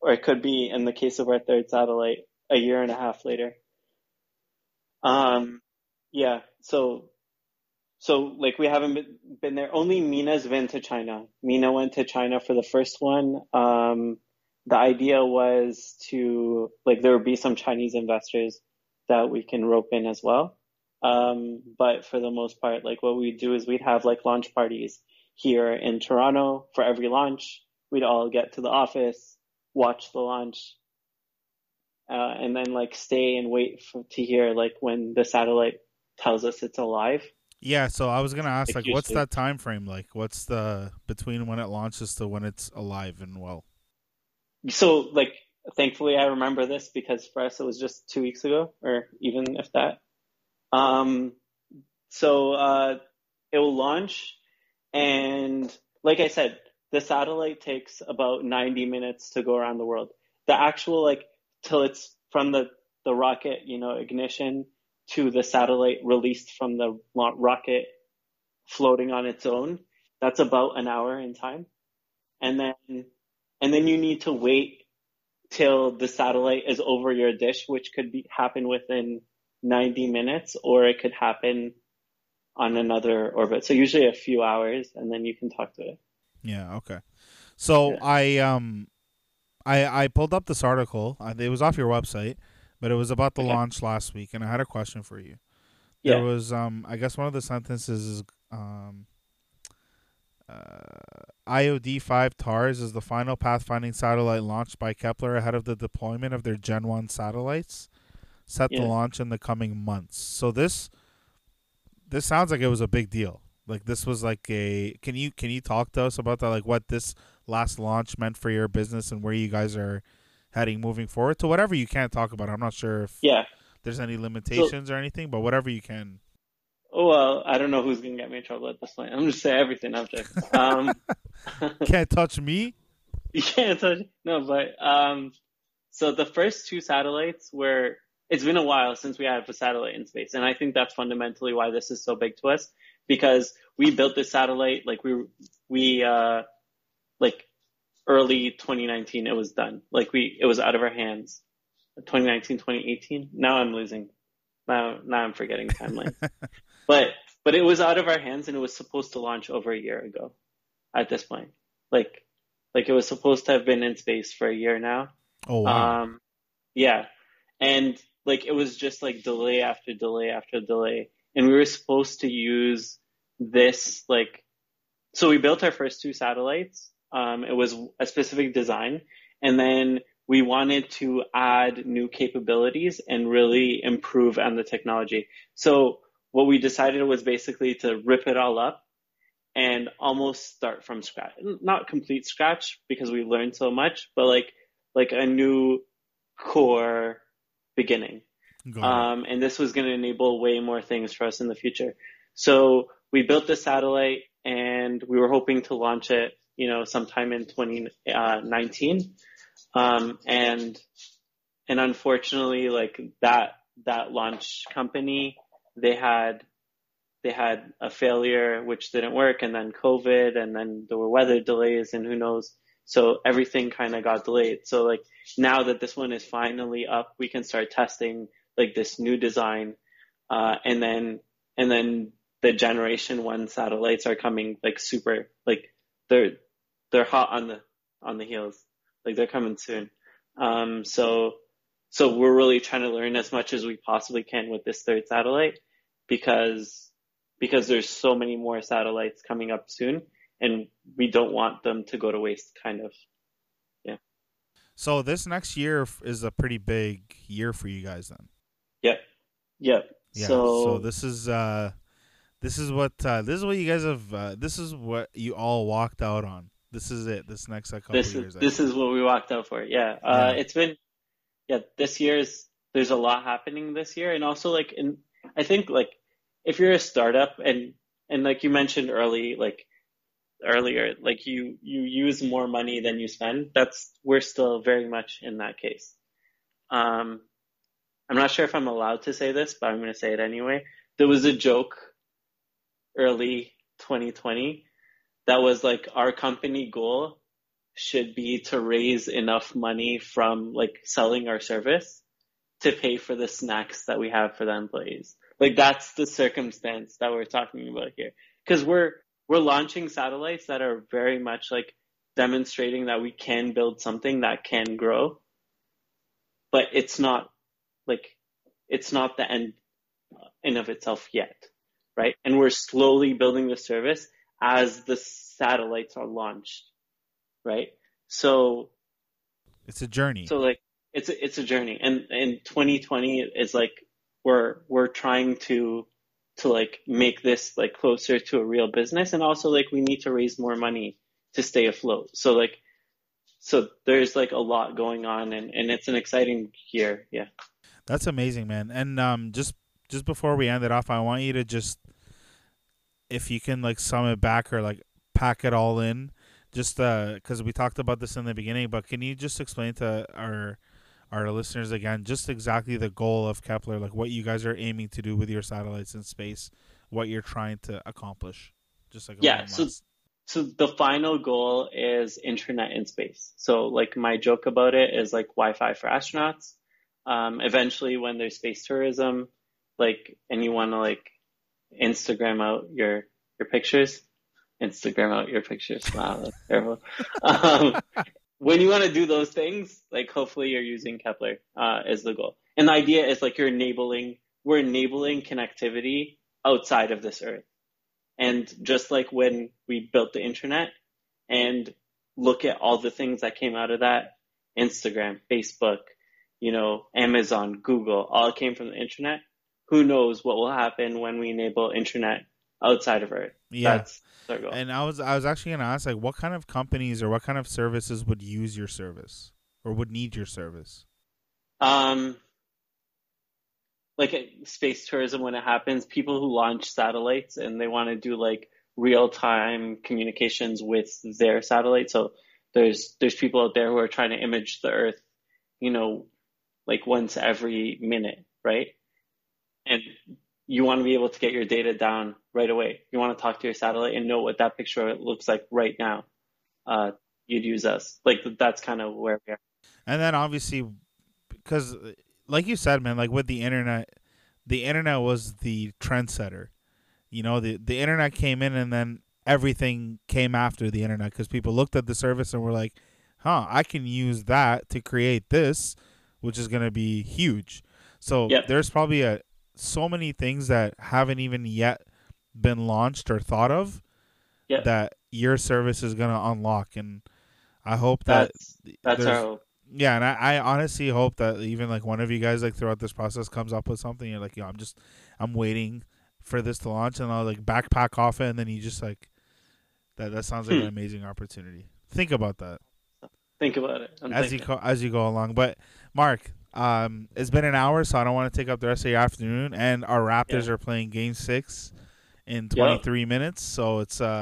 or it could be in the case of our third satellite a year and a half later. Um yeah, so so like we haven't been, been there. Only Mina's been to China. Mina went to China for the first one. Um, the idea was to like there would be some Chinese investors that we can rope in as well. Um, but for the most part, like what we'd do is we'd have like launch parties here in Toronto for every launch. We'd all get to the office, watch the launch, uh, and then like stay and wait for, to hear like when the satellite tells us it's alive. yeah, so I was gonna ask, Like like, what's that time frame like? What's the between when it launches to when it's alive and well? so like thankfully I remember this because for us it was just two weeks ago or even if that. Um, so uh, it will launch and like I said, the satellite takes about 90 minutes to go around the world. The actual like till it's from the the rocket, you know, ignition to the satellite released from the rocket floating on its own. That's about an hour in time. And then and then you need to wait till the satellite is over your dish, which could be happen within 90 minutes, or it could happen on another orbit. So usually a few hours, and then you can talk to it. Yeah. Okay. So Yeah. I um, I I pulled up this article. It was off your website, but it was about the Okay. launch last week, and I had a question for you. Yeah. There was um, I guess one of the sentences is um. Uh, IOD 5 TARS is the final pathfinding satellite launched by Kepler ahead of the deployment of their Gen 1 satellites, set to launch in the coming months. So this this sounds like it was a big deal. Like this was like a can you can you talk to us about that like what this last launch meant for your business and where you guys are heading moving forward to whatever you can talk about. I'm not sure if Yeah. there's any limitations or anything, but whatever you can. Oh well, I don't know who's gonna get me in trouble at this point. I'm just saying everything I'm just Um, Can't touch me. you can't touch. No, but um, so the first two satellites were. It's been a while since we have a satellite in space, and I think that's fundamentally why this is so big to us because we built this satellite like we we uh like early 2019 it was done. Like we it was out of our hands. 2019 2018 now i'm losing now now i'm forgetting timelines but but it was out of our hands and it was supposed to launch over a year ago at this point. Like like it was supposed to have been in space for a year now. Oh wow. um yeah. And like it was just like delay after delay after delay. And we were supposed to use this like so we built our first two satellites. Um it was a specific design. And then we wanted to add new capabilities and really improve on the technology. So what we decided was basically to rip it all up and almost start from scratch. Not complete scratch because we learned so much but like like a new core beginning um, and this was going to enable way more things for us in the future. So we built the satellite, and we were hoping to launch it, you know, sometime in 2019. Um, and and unfortunately, like that that launch company, they had they had a failure which didn't work, and then COVID, and then there were weather delays, and who knows. So everything kind of got delayed. So like now that this one is finally up, we can start testing like this new design, uh, and then and then the generation one satellites are coming like super like they're they're hot on the on the heels like they're coming soon. Um, so so we're really trying to learn as much as we possibly can with this third satellite because because there's so many more satellites coming up soon and we don't want them to go to waste kind of yeah So this next year is a pretty big year for you guys then. yep yep Yeah. so, So, this is uh this is what uh this is what you guys have uh, this is what you all walked out on. This is it. This next couple this years. is this is what we walked out for. Yeah. Uh, it's been yeah, this year's there's a lot happening this year and also like in I think like if you're a startup and and like you mentioned early like earlier like you you use more money than you spend that's we're still very much in that case um i'm not sure if i'm allowed to say this but i'm going to say it anyway there was a joke early 2020 that was like our company goal should be to raise enough money from like selling our service to pay for the snacks that we have for the employees. Like that's the circumstance that we're talking about here. Cause we're, we're launching satellites that are very much like demonstrating that we can build something that can grow, but it's not like, it's not the end in of itself yet, right? And we're slowly building the service as the satellites are launched, right? So, It's a journey. so like it's a, it's a journey, and in 2020 is like we're we're trying to to like make this like closer to a real business, and also like we need to raise more money to stay afloat. So like so there's like a lot going on, and and it's an exciting year. Yeah. That's amazing, man. And um, just just before we end it off, I want you to just, if you can, like sum it back or like pack it all in, just uh because we talked about this in the beginning. But can you just explain to our our listeners again, just exactly the goal of Kepler, like what you guys are aiming to do with your satellites in space, what you're trying to accomplish, just like a Yeah, so- So the final goal is internet in space. So like my joke about it is like Wi-Fi for astronauts. Um, eventually when there's space tourism, like, and you want to like Instagram out your your pictures. Instagram out your pictures. Wow, that's terrible. um, when you want to do those things, like hopefully you're using Kepler uh, as the goal. And the idea is like you're enabling, we're enabling connectivity outside of this earth. And just like when we built the internet and look at all the things that came out of that, Instagram, Facebook, you know, Amazon, Google, all came from the internet. Who knows what will happen when we enable internet outside of Earth? Yeah. That's our goal. And I was I was actually gonna ask like what kind of companies or what kind of services would use your service or would need your service? Um, like space tourism when it happens, people who launch satellites and they want to do like real time communications with their satellite. So there's there's people out there who are trying to image the Earth, you know, like once every minute, right? And you want to be able to get your data down right away. You want to talk to your satellite and know what that picture looks like right now. Uh, you'd use us. Like that's kind of where we are. And then obviously, because like you said, man, like with the internet, the internet was the trendsetter. You know, the the internet came in, and then everything came after the internet because people looked at the service and were like, "Huh, I can use that to create this, which is going to be huge." So Yep. there's probably a so many things that haven't even yet been launched or thought of that your service is going to unlock, and I hope that That's that's our hope. yeah, and I, I honestly hope that even like one of you guys like throughout this process comes up with something. You're like, yo, I'm just I'm waiting for this to launch, and I'll like backpack off it, and then you just like that. That sounds like Hmm. an amazing opportunity. Think about that Think about it. I'm as you go as you go along. But Mark, um, it's been an hour, so I don't want to take up the rest of your afternoon. And our Raptors Yeah. are playing Game Six in 23 minutes, so it's uh.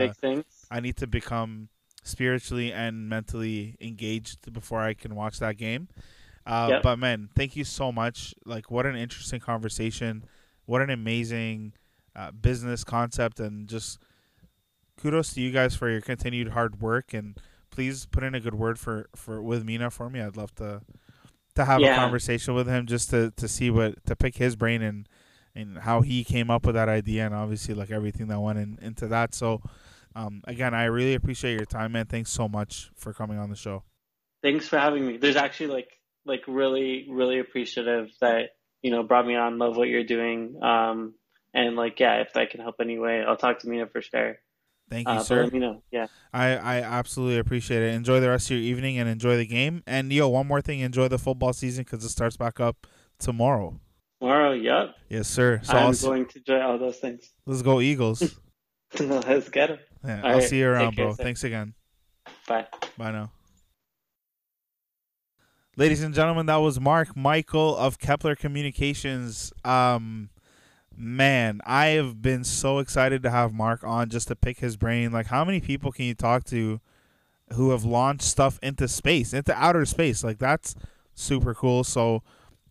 I need to become spiritually and mentally engaged before I can watch that game. Uh, Yep. But man, thank you so much. Like, what an interesting conversation. What an amazing uh, business concept, and just kudos to you guys for your continued hard work. And please put in a good word for for with Mina for me. I'd love to to have a conversation with him just to to see what to pick his brain and and how he came up with that idea and obviously like everything that went in, into that. So um, again, I really appreciate your time, man. Thanks so much for coming on the show. Thanks for having me. There's actually like like really really appreciative that you know brought me on. Love what you're doing. Um, and like yeah, if I can help anyway, I'll talk to Mina for sure. Thank you, Uh, sir. let me know. Yeah. I, I absolutely appreciate it. Enjoy the rest of your evening and enjoy the game. And yo, one more thing, enjoy the football season because it starts back up tomorrow. Tomorrow, yep. Yes, sir. So I'm going to enjoy all those things. let's go Eagles. Let's get it. Yeah, All I'll right, see you around, care, bro. sir. Thanks again. Bye. Bye now. Ladies and gentlemen, that was Mark Michael of Kepler Communications. Um man, I have been so excited to have Mark on just to pick his brain. Like how many people can you talk to who have launched stuff into space, into outer space? Like that's super cool. So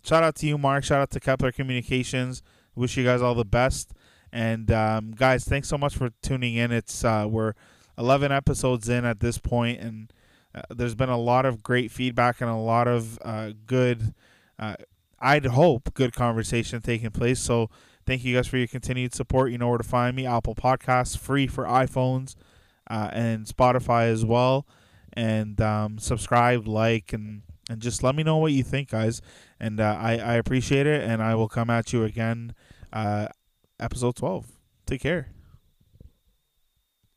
shout out to you, Mark. Shout out to Kepler Communications. Wish you guys all the best. And um, guys, thanks so much for tuning in. It's uh, we're 11 episodes in at this point, and uh, there's been a lot of great feedback and a lot of uh, good, uh, I'd hope, good conversation taking place. So thank you guys for your continued support. You know where to find me Apple Podcasts, free for iPhones, uh, and Spotify as well. And um, subscribe, like, and, and just let me know what you think, guys. And uh, I, I appreciate it, and I will come at you again, uh, episode 12. Take care.